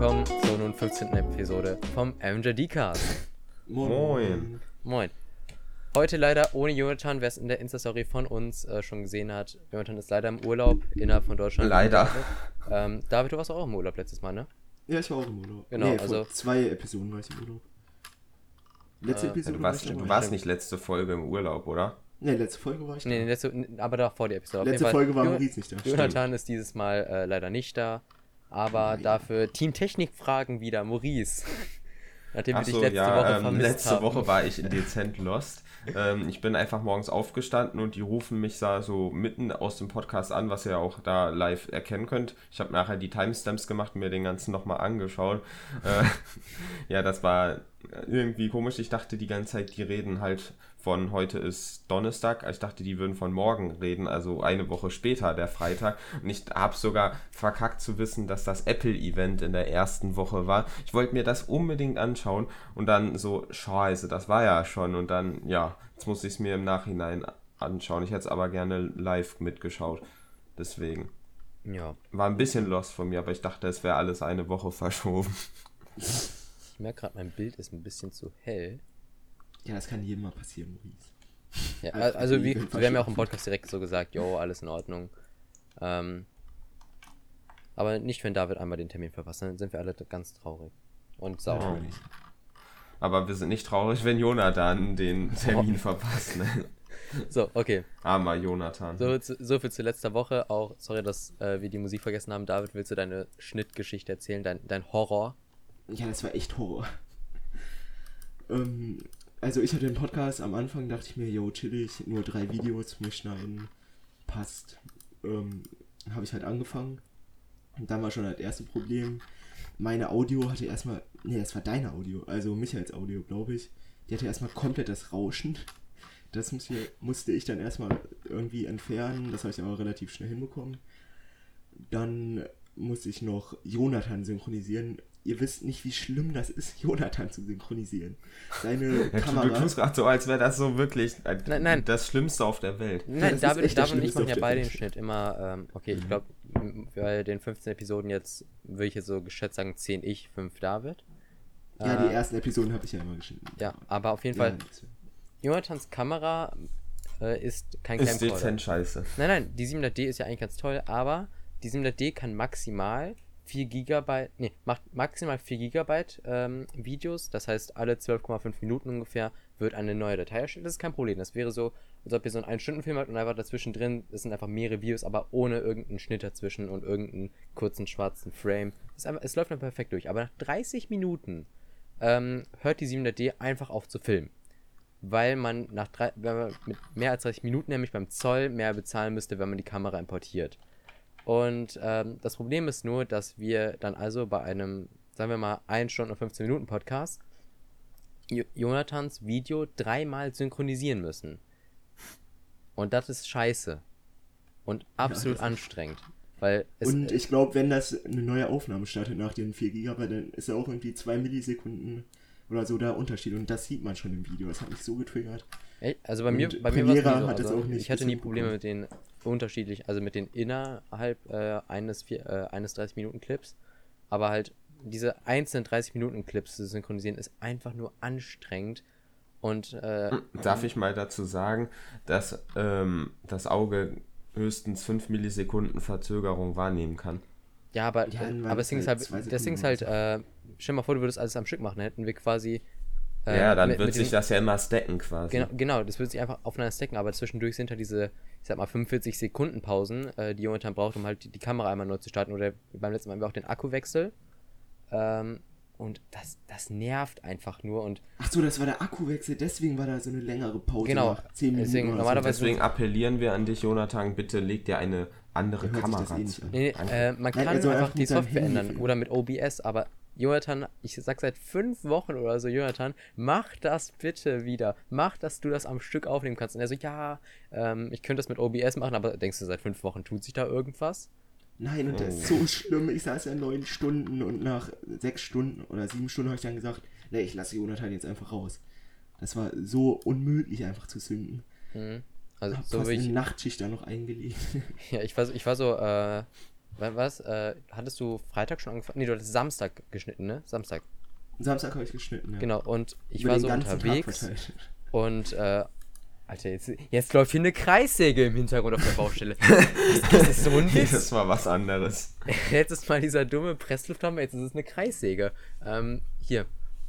willkommen zur nun 15. Episode vom MJD-Cast. Moin. Moin. Heute leider ohne Jonathan, wer es in der Insta-Story von uns äh, schon gesehen hat. Jonathan ist leider im Urlaub innerhalb von Deutschland. Leider. Ähm, David, du warst auch im Urlaub letztes Mal, ne? Ja, ich war auch im Urlaub. Genau, nee, also- Vor zwei Episoden war ich im Urlaub. Letzte Äh, Episode Du war warst, ich dabei. du warst nicht letzte Folge im Urlaub, oder? Nee, letzte Folge war ich Nee, da. letzte, aber davor die Episode. Letzte Fall, Folge war Maurice nicht da. Jonathan ist dieses Mal äh, leider nicht da, aber Nein. dafür Team Technik fragen wieder Maurice. Nachdem wir dich letzte ja, Woche ähm, vermisst letzte haben. Woche war ich dezent lost. ähm, ich bin einfach morgens aufgestanden und die rufen mich da so mitten aus dem Podcast an, was ihr auch da live erkennen könnt. Ich habe nachher die Timestamps gemacht und mir den ganzen nochmal angeschaut. Äh, ja, das war irgendwie komisch. Ich dachte die ganze Zeit, die reden halt von heute ist Donnerstag. Ich dachte, die würden von morgen reden, also eine Woche später, der Freitag. Und ich habe sogar verkackt zu wissen, dass das Apple-Event in der ersten Woche war. Ich wollte mir das unbedingt anschauen und dann so, scheiße, das war ja schon. Und dann, ja, jetzt muss ich es mir im Nachhinein anschauen. Ich hätte es aber gerne live mitgeschaut. Deswegen. Ja, War ein bisschen lost von mir, aber ich dachte, es wäre alles eine Woche verschoben. ich merke gerade, mein Bild ist ein bisschen zu hell. Ja, das kann jedem mal passieren, Maurice. Ja, also wie, wir haben ja auch im. Podcast direkt so gesagt, jo, alles in Ordnung. Ähm, aber nicht, wenn David einmal den Termin verpasst, dann sind wir alle ganz traurig und sauer. Natürlich. Aber wir sind nicht traurig, wenn Jonathan den Termin verpasst. Ne? So, okay. Armer Jonathan. So, zu- so viel zu letzter Woche. Auch, sorry, dass äh, wir die Musik vergessen haben. David, willst du deine Schnittgeschichte erzählen? Dein, dein Horror? Ja, das war echt Horror. ähm, also ich hatte den Podcast, am Anfang dachte ich mir, yo, chillig, nur drei Videos, mir schneiden, passt. Ähm, habe ich halt angefangen. Und dann war schon das erste Problem. Meine Audio hatte erstmal, nee, das war deine Audio, also Michaels Audio, glaube ich. Die hatte erstmal komplett das Rauschen. Das musste, musste ich dann erstmal irgendwie entfernen. Das habe ich aber relativ schnell hinbekommen. Dann musste ich noch Jonathan synchronisieren. Ihr wisst nicht, wie schlimm das ist, Jonathan zu synchronisieren. Seine Ja, du, du Kamera. tust gerade so, als wäre das so wirklich ein- Nein, nein. das Schlimmste auf der Welt. Ja, Nein, das ist David, David und ich machen ja beide den. Schnitt immer, ähm, okay, ich glaube, bei den 15 Episoden jetzt würde ich jetzt so geschätzt sagen, 10 ich, 5 David. Ja, Äh, die ersten Episoden habe ich ja immer geschnitten. Ja, aber auf jeden Ja, Fall, Jonathans Kamera äh, ist kein Ist Camcorder. dezent scheiße. Nein, nein, die 700D ist ja eigentlich ganz toll, aber die 700D kann maximal 4 GB, nee, macht maximal 4 GB ähm, Videos, das heißt alle 12,5 Minuten ungefähr wird eine neue Datei erstellt. Das ist kein Problem. Das wäre so, als ob ihr so einen 1-Stunden-Film habt und einfach dazwischen drin, das sind einfach mehrere Videos, aber ohne irgendeinen Schnitt dazwischen und irgendeinen kurzen schwarzen Frame. Es, einfach, es läuft dann perfekt durch. Aber nach 30 Minuten ähm, hört die 700D einfach auf zu filmen weil man nach drei, wenn man mit mehr als 30 Minuten nämlich beim Zoll mehr bezahlen müsste, wenn man die Kamera importiert. Und ähm, das Problem ist nur, dass wir dann also bei einem, sagen wir mal, 1 Stunde und 15 Minuten Podcast Jo- Jonathans Video dreimal synchronisieren müssen. Und das ist scheiße. Und absolut ist- anstrengend. Weil es, Und ich glaube, wenn das eine neue Aufnahme startet nach den 4 GB, dann ist ja auch irgendwie 2 Millisekunden oder so der Unterschied. Und das sieht man schon im Video. Das hat mich so getriggert. Ey, Also bei mir, Und bei mir war es so. Also ich hatte nie Probleme mit den unterschiedlich, also mit den innerhalb äh, eines, vier, äh, eines 30 Minuten Clips, aber halt diese einzelnen 30 Minuten Clips zu synchronisieren ist einfach nur anstrengend. Und äh, Darf ich mal dazu sagen, dass ähm, das Auge höchstens 5 Millisekunden Verzögerung wahrnehmen kann? ja, aber Ja, aber das Ding ist halt halt, das Ding ist halt, äh, stell mal vor, du würdest alles am Stück machen, hätten wir quasi ja, dann mit- wird mit sich das ja immer stacken quasi. Genau, genau, das würde sich einfach aufeinander stacken, aber zwischendurch sind halt diese, ich sag mal, 45 Sekunden Pausen, äh, die Jonathan braucht, um halt die, die Kamera einmal neu zu starten. Oder beim letzten Mal haben wir auch den Akkuwechsel. Ähm, und das, das nervt einfach nur. Und Ach so, das war der Akkuwechsel, deswegen war da so eine längere Pause. Genau, nach 10 Minuten. deswegen oder normalerweise- Deswegen appellieren wir an dich, Jonathan, bitte leg dir eine andere Kamera eh zu. an. nee, äh, man Nein, kann soll einfach die Software ändern oder mit OBS, aber Jonathan, ich sag seit fünf Wochen oder so, Jonathan, mach das bitte wieder. Mach, dass du das am Stück aufnehmen kannst. Und er so, ja, ähm, ich könnte das mit OBS machen, aber denkst du, seit fünf Wochen tut sich da irgendwas? Nein, und das ist so schlimm. Ich saß ja neun Stunden und nach sechs Stunden oder sieben Stunden habe ich dann gesagt, nee, ich lasse Jonathan jetzt einfach raus. Das war so unmöglich einfach zu sünden. Mhm. Also Hab so fast wie ich, eine Nachtschicht da noch eingelegt. Ja, ich war, so- ich war so, äh, was? Äh, hattest du Freitag schon angefangen? Nee, du hattest Samstag geschnitten, ne? Samstag. Samstag habe ich geschnitten, ja. Genau, und ich Über war so unterwegs und, äh, Alter, jetzt, jetzt läuft hier eine Kreissäge im Hintergrund auf der Baustelle. das, ist so ein Witz. Das war was anderes. Jetzt ist mal dieser dumme Presslufthammer, jetzt ist es eine Kreissäge. Ähm, hier.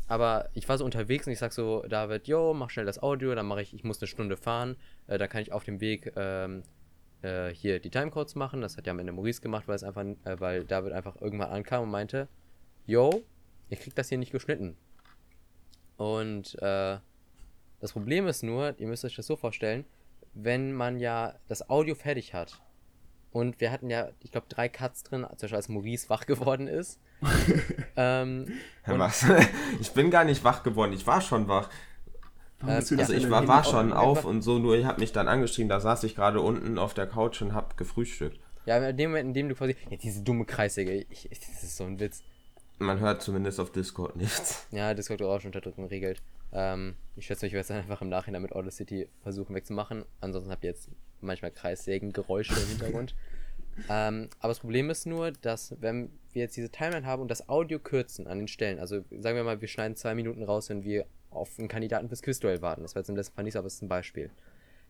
Aber ich war so unterwegs und ich sag so, David, yo, mach schnell das Audio, dann mache ich, ich muss eine Stunde fahren, äh, dann kann ich auf dem Weg ähm, äh, hier die Timecodes machen. Das hat ja am Ende Maurice gemacht, weil es einfach, äh, weil David einfach irgendwann ankam und meinte, yo, ihr kriegt das hier nicht geschnitten. Und äh, das Problem ist nur, ihr müsst euch das so vorstellen, wenn man ja das Audio fertig hat und wir hatten ja, ich glaube, drei Cuts drin, zum Beispiel als Maurice wach geworden ist. ähm, und, Was? Ich bin gar nicht wach geworden. Ich war schon wach. Also ich war, war schon auf und so, nur ich habe mich dann angeschrieben, da saß ich gerade unten auf der Couch und hab gefrühstückt. ja, in dem Moment, in dem du quasi, ja, diese dumme Kreissäge, ich, ich, das ist so ein Witz. Man hört zumindest auf Discord nichts. Ja, Discord Orange-Unterdrückung regelt. Ähm, ich schätze, ich werde es dann einfach im Nachhinein mit Audacity versuchen wegzumachen. Ansonsten habt ihr jetzt manchmal Kreissägen-Geräusche im Hintergrund. ähm, aber das Problem ist nur, dass wenn wir jetzt diese Timeline haben und das Audio kürzen an den Stellen, also sagen wir mal, wir schneiden zwei Minuten raus, wenn wir auf einen Kandidaten fürs Quizduell warten. Das war jetzt im letzten Fall nicht so, aber es ist ein Beispiel.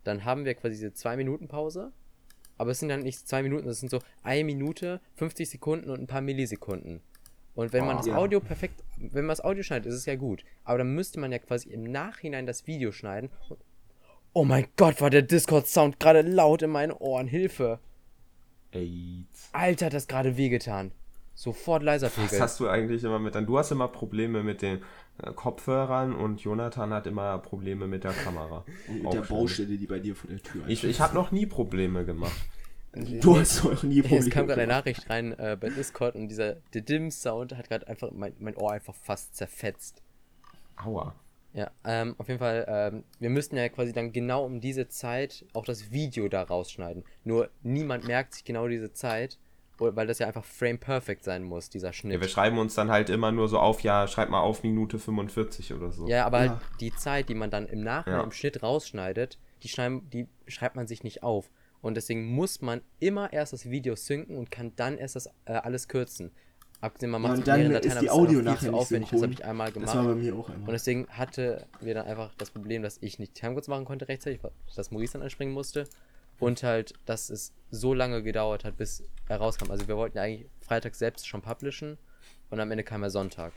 Dann haben wir quasi diese zwei Minuten Pause. Aber es sind dann nicht zwei Minuten, es sind so eine Minute, 50 Sekunden und ein paar Millisekunden. Und wenn man Oh. das Ja. Audio perfekt, wenn man das Audio schneidet, ist es ja gut. Aber dann müsste man ja quasi im Nachhinein das Video schneiden. Oh mein Gott, war der Discord-Sound gerade laut in meinen Ohren. Hilfe. AIDS. Alter, hat das gerade wehgetan. Sofort leiser Was pegeln. hast du eigentlich immer mit dann? Du hast immer Probleme mit den äh, Kopfhörern und Jonathan hat immer Probleme mit der Kamera. Und mit Auch der. Baustelle, die bei dir vor der Tür Ich, ich habe noch nie Probleme gemacht. Du hast doch nie Probleme. Es kam gerade eine. Nachricht rein äh, bei Discord und dieser Didim-Sound hat gerade einfach mein, mein Ohr einfach fast zerfetzt. Aua. Ja, ähm, auf jeden Fall, ähm, wir müssten ja quasi dann genau um diese Zeit auch das Video da rausschneiden. Nur niemand merkt sich genau diese Zeit, weil das ja einfach frame perfect sein muss, dieser Ja, Schnitt. wir schreiben uns dann halt immer nur so auf, ja, schreib mal auf Minute 45 oder so. Ja, aber Ja. halt die Zeit, die man dann im Nachhinein Ja. im Schnitt rausschneidet, die, schreiben, die schreibt man sich nicht auf. Und deswegen muss man immer erst das Video synken und kann dann erst das äh, alles kürzen. Abgesehen, man Ja, macht und es dann mehreren ist Dateien, die das Audio nachher nicht aufwendig. Das habe synchron. ich einmal Das gemacht. war bei mir auch Und einmal. deswegen hatte wir dann einfach das Problem, dass ich nicht Timecodes machen konnte rechtzeitig, weil- dass Maurice dann anspringen musste. Und halt, dass es so lange gedauert hat, bis er rauskam. Also wir wollten ja eigentlich Freitag selbst schon publishen und am Ende kam er Sonntag.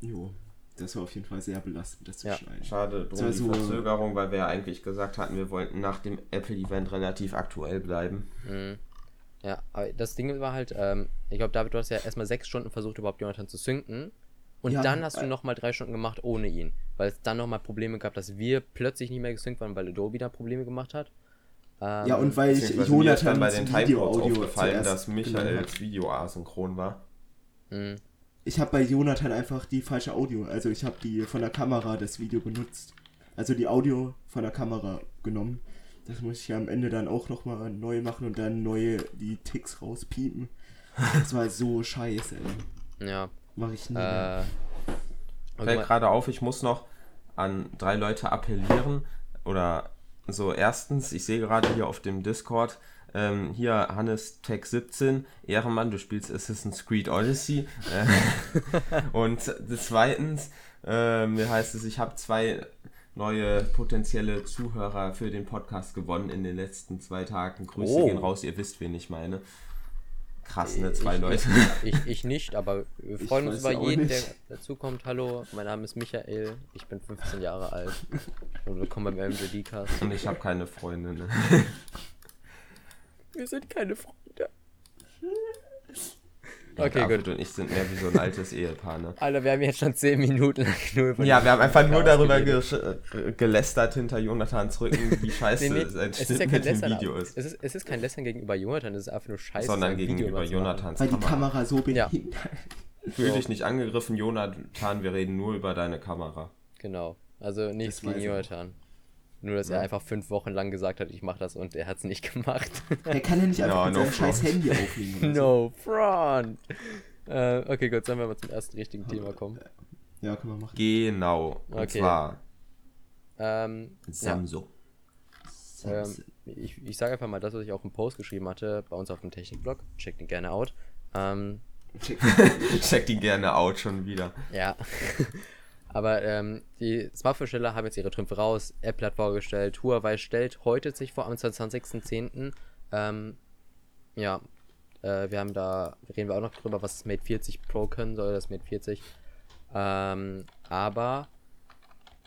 Jo, das war auf jeden Fall sehr belastend, das zu Ja. schneiden. Schade drum So, die Verzögerung, weil wir ja eigentlich gesagt hatten, wir wollten nach dem Apple-Event relativ aktuell bleiben. Mhm. Ja, aber das Ding war halt, ähm, ich glaube, David, du hast ja erstmal sechs Stunden versucht, überhaupt Jonathan zu synken. Und Ja, dann hast du äh, nochmal drei Stunden gemacht ohne ihn. Weil es dann nochmal Probleme gab, dass wir plötzlich nicht mehr gesynkt waren, weil Adobe da Probleme gemacht hat. Ähm, Ja, und weil ich Jonathan bei das den Timecodes Video-Audio aufgefallen, dass Michaels hab. Video asynchron war. mh. Ich habe bei Jonathan einfach die falsche Audio, also ich habe die von der Kamera das Video benutzt. Also die Audio von der Kamera genommen. Das muss ich ja am Ende dann auch nochmal neu machen und dann neue die Ticks rauspiepen. Das war so scheiße, ey. ja, Mach ich nie äh. und Fällt gerade auf, ich muss noch an drei Leute appellieren. Oder so, erstens, ich sehe gerade hier auf dem Discord, ähm, hier Hannes Tech 17, Ehrenmann, du spielst Assassin's Creed Odyssey. Äh, und zweitens, äh, mir heißt es, ich habe zwei neue potenzielle Zuhörer für den Podcast gewonnen in den letzten zwei Tagen. Grüße Oh. gehen raus, ihr wisst, wen ich meine. Krass, ne? Zwei ich, Leute. Ich, ich nicht, aber wir Ich freuen uns über jeden, der dazukommt. Hallo, mein Name ist Michael, ich bin 15 Jahre alt. Und willkommen beim MJD-Cast. Und ich habe keine Freundin. Ne? Wir sind keine Freunde. Ja, Okay, David gut. und ich sind mehr wie so ein altes Ehepaar, ne? Alter, wir haben jetzt schon 10 Minuten lang nur über Ja, wir haben einfach nur darüber gesch- äh, gelästert hinter Jonathans Rücken, wie scheiße Nee, nee, sein es ist Schnitt ja kein mit dem Lästern, Video ist. Es ist, es ist kein Lästern gegenüber Jonathan, es ist einfach nur scheiße. Sondern sein Video gegenüber machen. Jonathans Weil die Kamera. Kamera so Ja. behindert Fühl dich nicht angegriffen, Jonathan, wir reden nur über deine Kamera. Genau. Also nichts gegen. Jonathan. Nur, dass er Ja. einfach fünf Wochen lang gesagt hat, ich mach das und er hat es nicht gemacht. Er kann ja nicht einfach Ja, mit no seinem scheiß. Handy so. no front. Äh, okay, gut, sollen wir mal zum ersten richtigen Thema kommen. Ja, können wir machen. Genau. Und Okay. zwar Ähm, ja, Samsung. ähm, Samsung. ich, ich sage einfach mal das, was ich auch im Post geschrieben hatte, bei uns auf dem Technikblog. Checkt ihn gerne out. Ähm, Check. Check die gerne out schon wieder. ja. Aber ähm, die Smartphone-Steller haben jetzt ihre Trümpfe raus. Apple hat vorgestellt, Huawei stellt heute sich vor am 22.10. Ähm, ja, äh, wir haben da, reden wir auch noch drüber, was das Mate 40 Pro können soll, das Mate 40. Ähm, aber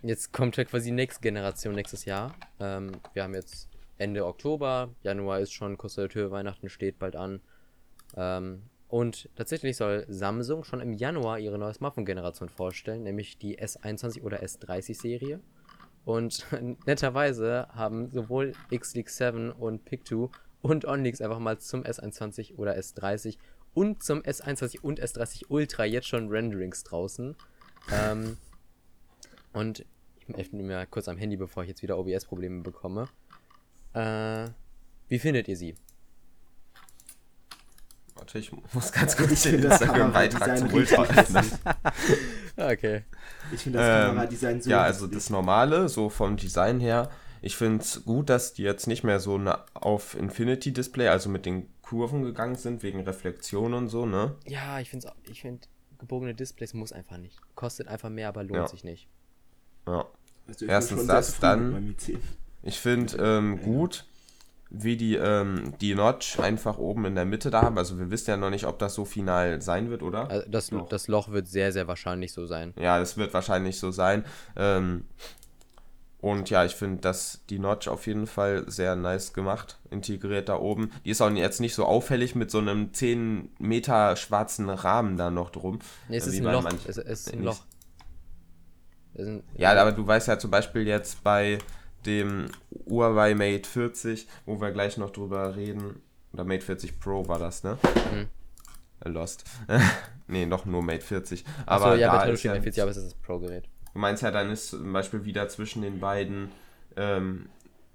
jetzt kommt halt quasi die nächste Generation nächstes Jahr. Ähm, wir haben jetzt Ende Oktober, Januar ist schon kurz der Tür, Weihnachten steht bald an. Ähm, und tatsächlich soll Samsung schon im Januar ihre neue Smartphone-Generation vorstellen, nämlich die S21 oder S30-Serie. Und netterweise haben sowohl XLeak 7 und Pic2 und Onyx einfach mal zum S21 oder S30 und zum S21 und S30 Ultra jetzt schon Renderings draußen. Ähm, und ich öffne mir kurz am Handy, bevor ich jetzt wieder OBS-Probleme bekomme. Äh, wie findet ihr sie? Warte, ich muss ganz kurz Ich den Instagram-Beitrag zum Ultra. Okay. Ich finde das Ähm, Kameradesign so. ja, also hässlich. das Normale, so vom Design her. Ich finde es gut, dass die jetzt nicht mehr so eine auf Infinity-Display, also mit den Kurven gegangen sind, wegen Reflexion und so, ne? Ja, ich finde ich find, gebogene Displays muss einfach nicht. Kostet einfach mehr, aber lohnt Ja. sich nicht. Ja. Also erstens das, dann- mit meinem i10. Ich finde ähm, gut, wie die ähm, die Notch einfach oben in der Mitte da haben. Also wir wissen ja noch nicht, ob das so final sein wird, oder? Also das, Doch. das Loch wird sehr, sehr wahrscheinlich so sein. Ja, das wird wahrscheinlich so sein. Ähm, und ja, ich finde, dass die Notch auf jeden Fall sehr nice gemacht, integriert da oben. Die ist auch jetzt nicht so auffällig mit so einem 10 Meter schwarzen Rahmen da noch drum. Nee, es Äh, ist ein Loch. manchen- Es, es ist ein Loch. Es ist ein, Ja, aber du weißt ja zum Beispiel jetzt bei dem Huawei Mate 40, wo wir gleich noch drüber reden, oder Mate 40 Pro war das, ne? Mhm. Äh, Lost. nee, noch nur Mate 40. Achso, Aber ja, da ist ja, 40, aber es ist das Pro-Gerät. Du meinst ja, dann ist zum Beispiel wieder zwischen den beiden ähm,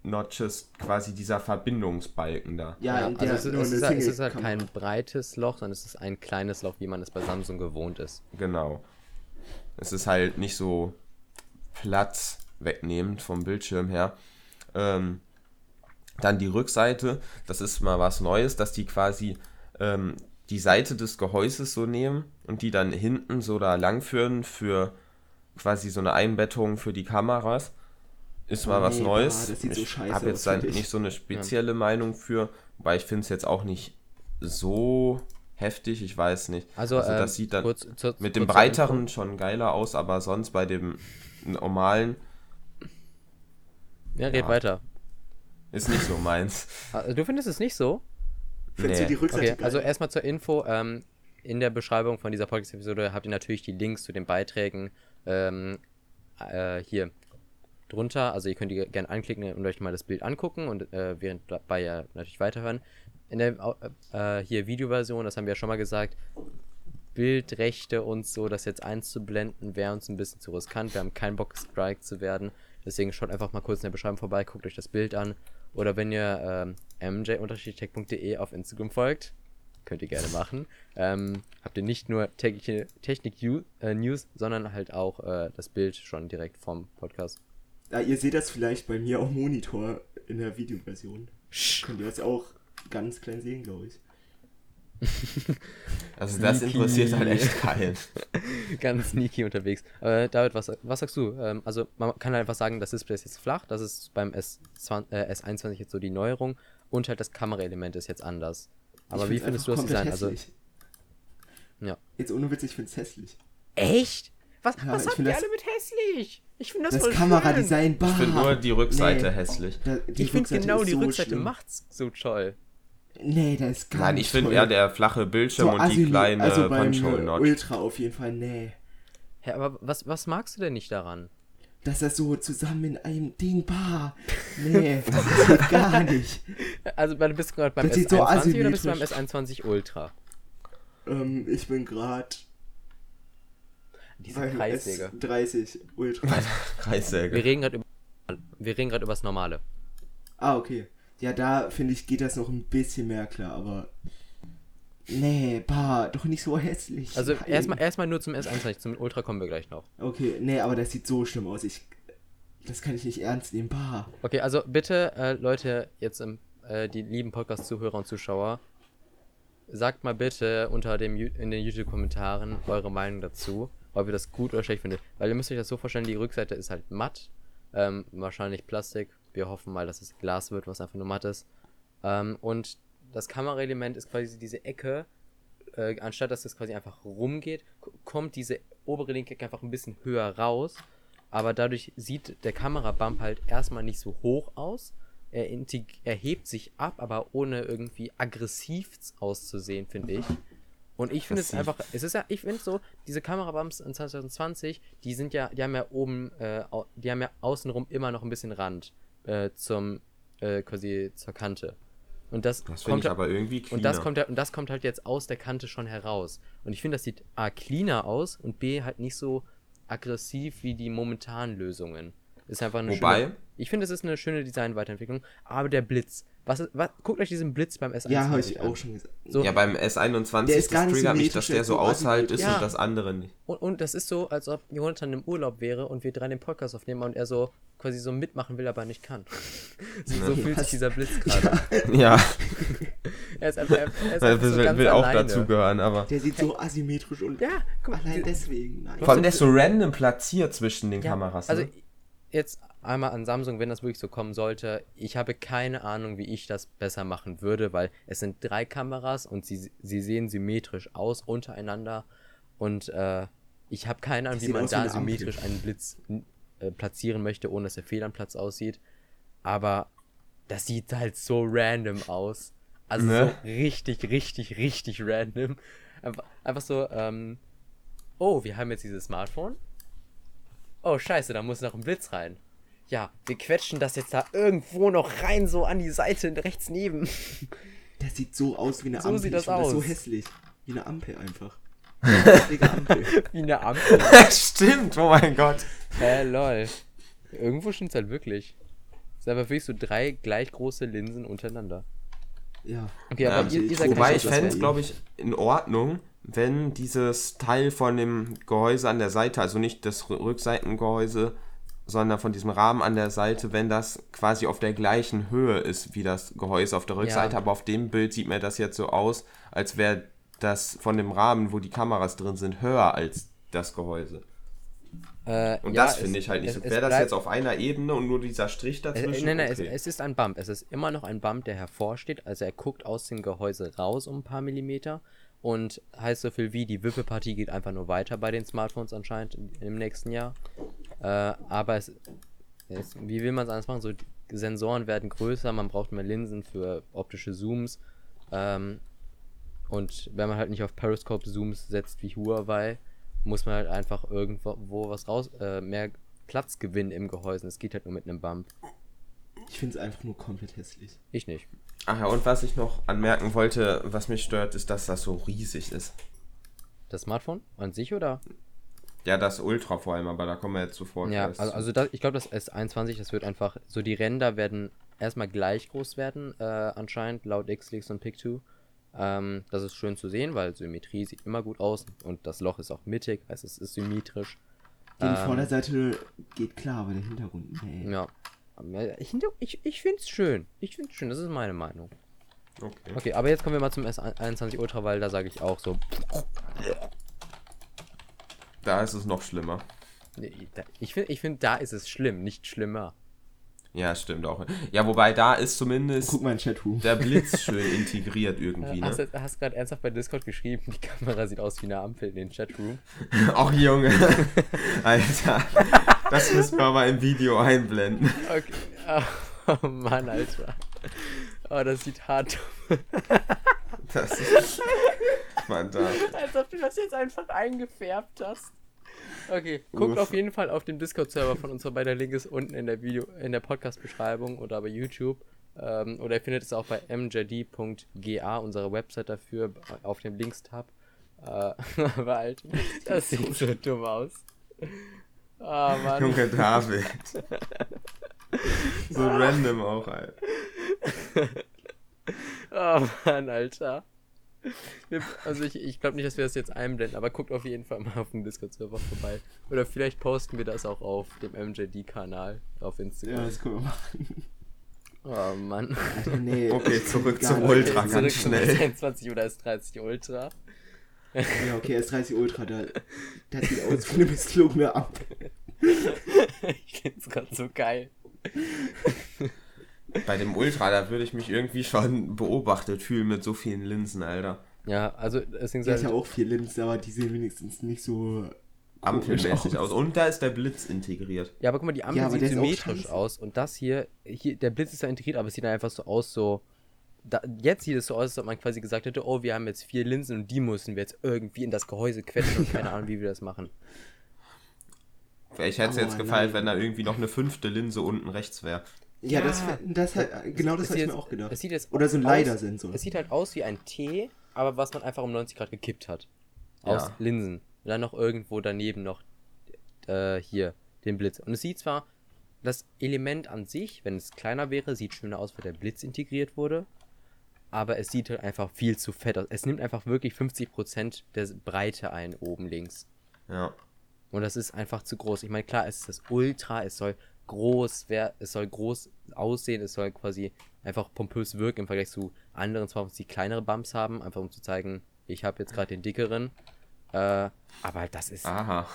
Notches quasi dieser Verbindungsbalken da. Ja, Ja, also der es es, ist, halt- es ist halt Single-Kamera. kein breites Loch, sondern es ist ein kleines Loch, wie man es bei Samsung gewohnt ist. Genau. Es ist halt nicht so Platz wegnehmend vom Bildschirm her. Ähm, dann die Rückseite, das ist mal was Neues, dass die quasi ähm, die Seite des Gehäuses so nehmen und die dann hinten so da langführen für quasi so eine Einbettung für die Kameras. Ist mal Oh was nee, Neues. ah, das sieht so ich scheiße habe jetzt ich. nicht so eine spezielle Meinung für, wobei ich finde es jetzt auch nicht so heftig, ich weiß nicht. Also, das ähm, sieht dann kurz, zur, mit dem kurz breiteren schon geiler aus, aber sonst bei dem normalen Ja, red Ja. weiter. ist nicht so meins. Ah, Du findest es nicht so? Findest Nee. du die Rückseite Okay, geil? also erstmal zur Info. Ähm, in der Beschreibung von dieser Podcast-Episode habt ihr natürlich die Links zu den Beiträgen ähm, äh, hier drunter. Also ihr könnt die gerne anklicken und euch mal das Bild angucken und äh, während dabei ja natürlich weiterhören. In der äh, hier Videoversion, das haben wir ja schon mal gesagt, Bildrechte und so, das jetzt einzublenden, wäre uns ein bisschen zu riskant. Wir haben keinen Bock, gestrikt zu werden. Deswegen schaut einfach mal kurz in der Beschreibung vorbei, guckt euch das Bild an. Oder wenn ihr ähm, mj-tech.de auf Instagram folgt, könnt ihr gerne machen, ähm, habt ihr nicht nur tägliche Technik-News, sondern halt auch äh, das Bild schon direkt vom Podcast. Ja, ihr seht das vielleicht bei mir am Monitor in der Videoversion. Könnt ihr das auch ganz klein sehen, glaube ich. Also das Sneaky. interessiert halt echt keinen. Ganz sneaky unterwegs. Äh, David, was, was sagst du? Ähm, also man kann halt einfach sagen, das Display ist jetzt flach, das ist beim S20, äh, S21 jetzt so die Neuerung und halt das Kameraelement ist jetzt anders. Aber Ich wie findest du das Design? Also, hässlich. ja. Jetzt ohne Witz, ich find's hässlich. Echt? Was, Ja, was find ihr das- alle mit hässlich? Ich finde das, Das voll schön. Kameradesign, bah. Ich finde nur die Rückseite Nee. hässlich. Da, die Ich finde genau die so Rückseite schlimm. macht's so toll. Nee, das ist gar Nein, nicht ich finde eher der flache Bildschirm so und die assi- kleine also beim Punch-Hole äh, Notch. Ultra auf jeden Fall, nee. Hä, aber was, was magst du denn nicht daran? Dass das so zusammen in einem Ding, bah. Nee, das geht gar nicht. Also du bist gerade beim Das sieht so S21 oder bist du beim asymmetrisch. S21 Ultra? Ähm, ich bin gerade Diese beim Kreissäge. S30 Ultra. Wir Kreissäge. reden gerade über wir reden gerade über das Normale. ah, okay. Ja, da finde ich, geht das noch ein bisschen mehr klar, aber. Nee, bah, doch nicht so hässlich. Also erstmal erstmal nur zum S21, zum Ultra kommen wir gleich noch. Okay, nee, aber das sieht so schlimm aus. Ich, Das kann ich nicht ernst nehmen. Bah. Okay, also bitte, äh, Leute, jetzt im, äh, die lieben Podcast-Zuhörer und Zuschauer, sagt mal bitte unter dem in den YouTube-Kommentaren eure Meinung dazu, ob ihr das gut oder schlecht findet. Weil ihr müsst euch das so vorstellen, die Rückseite ist halt matt, ähm, wahrscheinlich Plastik. Wir hoffen mal, dass es Glas wird, was einfach nur matt ist. Ähm, und das Kameraelement ist quasi diese Ecke, äh, anstatt dass es quasi einfach rumgeht, kommt diese obere linke Ecke einfach ein bisschen höher raus. Aber dadurch sieht der Kamerabump halt erstmal nicht so hoch aus. Er, er hebt sich ab, aber ohne irgendwie aggressiv auszusehen, finde ich. Und ich finde es einfach, es ist ja, ich finde so, diese Kamerabumps in 2020, die sind ja, die haben ja oben, äh, die haben ja außenrum immer noch ein bisschen Rand äh, zum, äh, quasi zur Kante. Und das, Das kommt ich aber irgendwie cleaner. und das kommt und das kommt halt jetzt aus der Kante schon heraus. Und ich finde, das sieht A cleaner aus und B halt nicht so aggressiv wie die momentanen Lösungen. Ist einfach eine Wobei- schöne. Ich finde, es ist eine schöne Designweiterentwicklung. Aber der Blitz. Was ist, was, guckt euch diesen Blitz beim S1 Ja, habe ich an. auch schon gesagt. So, ja, beim S21 Der ist gar das nicht triggert mich, dass der so aushalt ist Ja. und das andere nicht. und, und das ist so, als ob Jonathan im Urlaub wäre und wir drei den Podcast aufnehmen und er so quasi so mitmachen will, aber nicht kann. so, so fühlt sich dieser Blitz gerade. Ja, Er ist einfach, er ist einfach so will, ganz will auch dazugehören, aber. Der sieht so asymmetrisch und Ja, guck mal. allein deswegen. Nein. Vor allem der ist so random platziert zwischen den Ja, Kameras. Also ne? jetzt einmal an Samsung, wenn das wirklich so kommen sollte. Ich habe keine Ahnung, wie ich das besser machen würde, weil es sind drei Kameras und sie, sie sehen symmetrisch aus untereinander und äh, ich habe keine Ahnung, Die wie man da Ampel. symmetrisch einen Blitz äh, platzieren möchte, ohne dass der fehl am Platz aussieht. Aber das sieht halt so random aus. Also Ne? so richtig, richtig, richtig random. Einfach, einfach so, ähm, oh, wir haben jetzt dieses Smartphone. Oh, scheiße, da muss noch ein Blitz rein. Ja, wir quetschen das jetzt da irgendwo noch rein, so an die Seite rechts neben. Der sieht so aus wie eine So Ampel. sieht das ich find so aus. hässlich. Wie eine Ampel einfach. Hässliche Ampel. Wie eine Ampel. Stimmt, oh mein Gott. Hä, lol. Irgendwo stimmt's halt wirklich. Es sind aber wirklich so drei gleich große Linsen untereinander. Ja. Okay, Ja, aber ihr, ihr seid Wobei ich das fände es, glaube ich, in Ordnung, wenn dieses Teil von dem Gehäuse an der Seite, also nicht das Rückseitengehäuse, sondern von diesem Rahmen an der Seite, wenn das quasi auf der gleichen Höhe ist wie das Gehäuse auf der Rückseite. Ja. Aber auf dem Bild sieht mir das jetzt so aus, als wäre das von dem Rahmen, wo die Kameras drin sind, höher als das Gehäuse. Äh, Und ja, das finde ich halt nicht so. Wäre das jetzt auf einer Ebene und nur dieser Strich Äh, dazwischen? nein, nein, okay. es, es ist ein Bump. Es ist immer noch ein Bump, der hervorsteht. Also er guckt aus dem Gehäuse raus um ein paar Millimeter. Und heißt so viel wie, die Wippepartie geht einfach nur weiter bei den Smartphones anscheinend im, nächsten Jahr. Äh, aber es, es, wie will man es anders machen? So, die Sensoren werden größer, man braucht mehr Linsen für optische Zooms. Ähm, und wenn man halt nicht auf Periscope-Zooms setzt wie Huawei, muss man halt einfach irgendwo wo was raus, äh, mehr Platz gewinnen im Gehäuse. Es geht halt nur mit einem Bump. Ich finde es einfach nur komplett hässlich. Ich nicht. Ach ja, und was ich noch anmerken wollte, was mich stört, ist, dass das so riesig ist. Das Smartphone an sich oder? Ja, das Ultra vor allem, aber da kommen wir jetzt sofort. Ja, also, also das, ich glaube, das S21, das wird einfach, so die Ränder werden erstmal gleich groß werden, äh, anscheinend, laut Xleaks und Pic2. Ähm, das ist schön zu sehen, weil Symmetrie sieht immer gut aus und das Loch ist auch mittig, heißt es ist symmetrisch. Die Ähm. Vorderseite geht klar, aber der Hintergrund, nee. Ja. Ich, ich, ich finde es schön. Ich finde es schön, das ist meine Meinung. okay. Okay, aber jetzt kommen wir mal zum S21 Ultra, weil da sage ich auch so, Da ist es noch schlimmer. ich finde, ich find, da ist es schlimm, nicht schlimmer. Ja, stimmt auch. Ja, wobei da ist zumindest Guck mal in Chatroom. der Blitz schön integriert irgendwie, Hast ne? du hast gerade ernsthaft bei Discord geschrieben, die Kamera sieht aus wie eine Ampel in den Chatroom. Ach Junge. Alter. Das müssen wir mal im Video einblenden. Okay. Oh, Mann, Alter. Oh, das sieht hart Das ist fantastisch. Als ob du das jetzt einfach eingefärbt hast. Okay, guckt Uff. auf jeden Fall auf den Discord-Server von uns vorbei. Der Link ist unten in der Video, in der Podcast-Beschreibung oder bei YouTube. Ähm, oder ihr findet es auch bei mjd.ga, unserer Website dafür, auf dem Links-Tab. Äh, aber Alter, das sieht so dumm aus. Ah, Mann. Junge David. So random auch, Alter. Oh Mann, Alter. Also ich, ich glaube nicht, dass wir das jetzt einblenden, aber guckt auf jeden Fall mal auf dem Discord-Server vorbei. Oder vielleicht posten wir das auch auf dem MJD-Kanal auf Instagram. Ja, das können wir machen. Oh Mann. Alter, nee. Okay, zurück zum Ultra, Zurück ganz zum schnell. 21 oder S30 Ultra. Ja, okay, S30 Ultra, da, das sieht aus wie eine misslungene Ampel. ich find's gerade so geil. Bei dem Ultra, da würde ich mich irgendwie schon beobachtet fühlen mit so vielen Linsen, Alter. Ja, also deswegen Der hat sag ja ich, auch vier Linsen, aber die sehen wenigstens nicht so Ampelmäßig aus. Und da ist der Blitz integriert. ja, aber guck mal, die Ampel Ja, sieht symmetrisch aus und das hier, hier, der Blitz ist ja integriert, aber es sieht dann einfach so aus, so. Da, jetzt sieht es so aus, als ob man quasi gesagt hätte, oh, wir haben jetzt vier Linsen und die müssen wir jetzt irgendwie in das Gehäuse quetschen und keine Ahnung, wie wir das machen. Ich hätte es Oh, jetzt gefallen, nein. wenn da irgendwie noch eine fünfte Linse unten rechts wäre. Ja, Ja. das, das hat, genau das Es habe ich sieht mir auch gedacht. Es sieht jetzt Oder so ein Leidersensor. Es sieht halt aus wie ein T, aber was man einfach um 90 Grad gekippt hat. Aus Ja. Linsen. Und dann noch irgendwo daneben noch äh, hier den Blitz. Und es sieht zwar, das Element an sich, wenn es kleiner wäre, sieht schöner aus, weil der Blitz integriert wurde. Aber es sieht halt einfach viel zu fett aus. Es nimmt einfach wirklich 50% der Breite ein, oben links. Ja. Und das ist einfach zu groß. Ich meine, klar, es ist das Ultra, es soll groß wer es soll groß aussehen, es soll quasi einfach pompös wirken im Vergleich zu anderen Smartphones, die kleinere Bumps haben, einfach um zu zeigen, ich habe jetzt gerade den dickeren. Äh, aber das ist. Aha.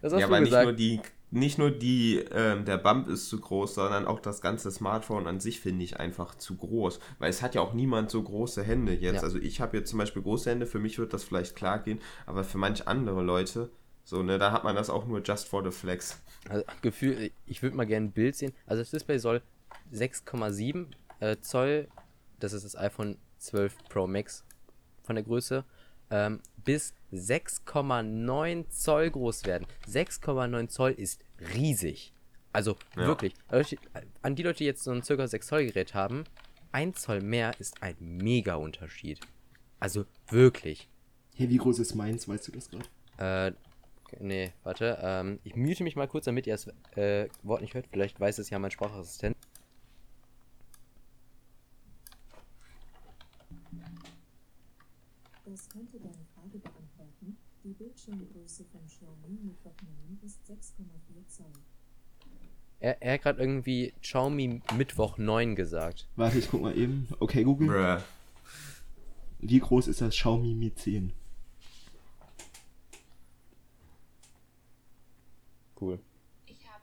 das hast Ja, du aber nicht gesagt. nur die, nicht nur die, ähm, der Bump ist zu groß, sondern auch das ganze Smartphone an sich finde ich einfach zu groß. Weil es hat ja auch niemand so große Hände jetzt. Ja. Also ich habe jetzt zum Beispiel große Hände, für mich wird das vielleicht klar gehen, aber für manch andere Leute, so, ne, da hat man das auch nur just for the flex. Also, Gefühl, ich würde mal gerne ein Bild sehen. Also das Display soll 6,7 äh, Zoll, das ist das iPhone 12 Pro Max von der Größe, ähm, bis 6,9 Zoll groß werden. 6,9 Zoll ist riesig. Also Ja. wirklich. Also, An die Leute, die jetzt so ein ca. 6 Zoll Gerät haben, 1 Zoll mehr ist ein mega Unterschied. Also wirklich. Hey, wie groß ist meins, weißt du das gerade? Äh, nee, warte. Ähm, ich mute mich mal kurz, damit ihr das äh, Wort nicht hört. Vielleicht weiß es ja mein Sprachassistent. Das könnte. Die Bildschirmgröße von Xiaomi Mi Book 9 ist 6,4 Zoll. Er, er hat gerade irgendwie Xiaomi Mittwoch 9 gesagt. Warte, ich guck mal eben. Okay, Google. Bruh. Wie groß ist das Xiaomi Mi 10? Cool.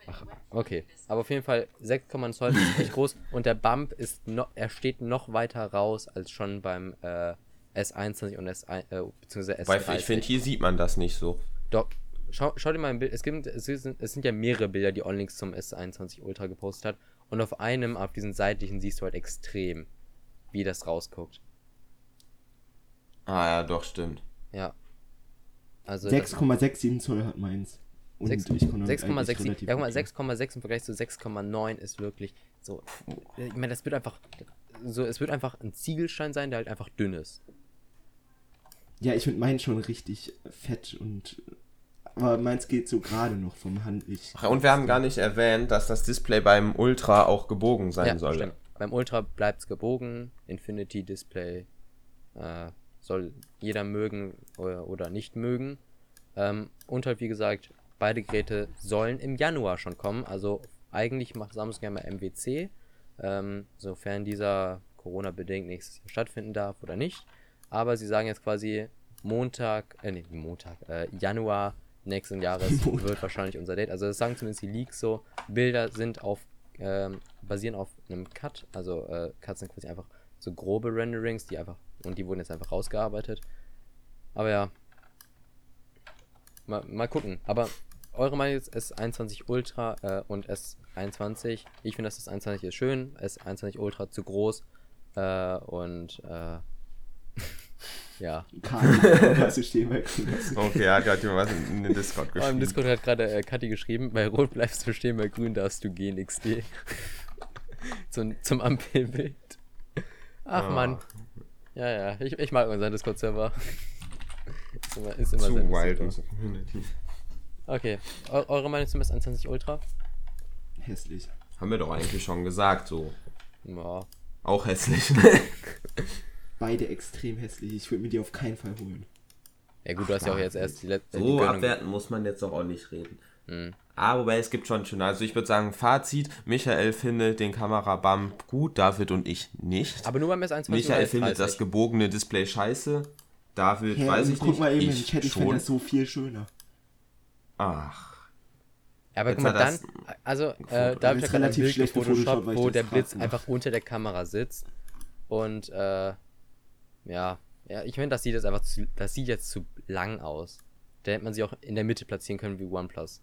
Ach, okay. Aber auf jeden Fall 6,9 Zoll ist echt groß und der Bump ist noch, er steht noch weiter raus als schon beim äh, S21 und S1, äh, beziehungsweise Weil S30. ich finde, hier sieht man das nicht so. Doch, schau, schau dir mal ein Bild. Es, gibt, es, sind, es sind ja mehrere Bilder, die OnLinks zum S21 Ultra gepostet hat. Und auf einem, auf diesen seitlichen, siehst du halt extrem, wie das rausguckt. Ah ja, doch, stimmt. Ja. Also. das- 6,67 Zoll hat meins. Und sechs- ich konnte damit eigentlich 6,6 relativ ja, guck mal, gut leben. 6,6 im Vergleich zu 6,9 ist wirklich so. Ich meine, das wird einfach. So, es wird einfach ein Ziegelstein sein, der halt einfach dünn ist. Ja, ich finde meins schon richtig fett und. Aber meins geht so gerade noch vom Handlich. Ach, und wir haben gar nicht erwähnt, dass das Display beim Ultra auch gebogen sein ja, soll. stimmt. Beim Ultra bleibt es gebogen. Infinity Display äh, soll jeder mögen oder, oder nicht mögen. Ähm, und halt, wie gesagt, beide Geräte sollen im Januar schon kommen. Also eigentlich macht Samsung ja mal MWC, ähm, sofern dieser Corona-bedingt nächstes Jahr stattfinden darf oder nicht. Aber sie sagen jetzt quasi Montag, äh, nee, Montag, äh, Januar nächsten Jahres wird wahrscheinlich unser Date. Also das sagen zumindest die Leaks so. Bilder sind auf, ähm, basieren auf einem Cut. Also äh, Cuts sind quasi einfach so grobe Renderings, die einfach, und die wurden jetzt einfach rausgearbeitet. Aber ja. Mal, mal gucken. Aber eure Meinung ist S21 Ultra äh, und S21. Ich finde, das S21 ist schön, S21 Ultra zu groß. Äh, und äh, ja. Okay, er hat gerade jemand was in den Discord Oh, Im geschrieben. Discord hat gerade äh, Kathi geschrieben, bei Rot bleibst du stehen, bei Grün darfst du gehen, XD. zum, zum Ampelbild. Ach Ah. Mann. Ja, ja, ich, ich mag unseren Discord-Server. ist immer, ist immer Zu sehr wild, unsere Community. Okay, Eu eure Meinung zum S21 Ultra? Hässlich. Haben wir doch eigentlich schon gesagt, so. Ja. Auch hässlich. beide extrem hässlich. Ich würde mir die auf keinen Fall holen. Ja gut, du hast ja auch jetzt erst die letzte. die So Gönnung- abwerten muss man jetzt doch auch nicht reden. Hm. Aber wobei es gibt schon schöne. Also ich würde sagen, Fazit, Michael findet den Kamerabump gut, David und ich nicht. Aber nur beim S1 Michael findet das gebogene Display scheiße. David, Hä, weiß ich guck nicht. mal eben ich Chat, ich finde schon. das so viel schöner. Ach. Ja, aber Jetzt guck mal, hat dann, also, äh, Foto. da habe Das ich ist ja gerade ein relativ schlecht weil ich wo der Blitz einfach unter der Kamera sitzt. Und, äh, ja, ja, ich finde, das sieht jetzt einfach zu, das sieht jetzt zu lang aus. Da hätte man sie auch in der Mitte platzieren können wie OnePlus.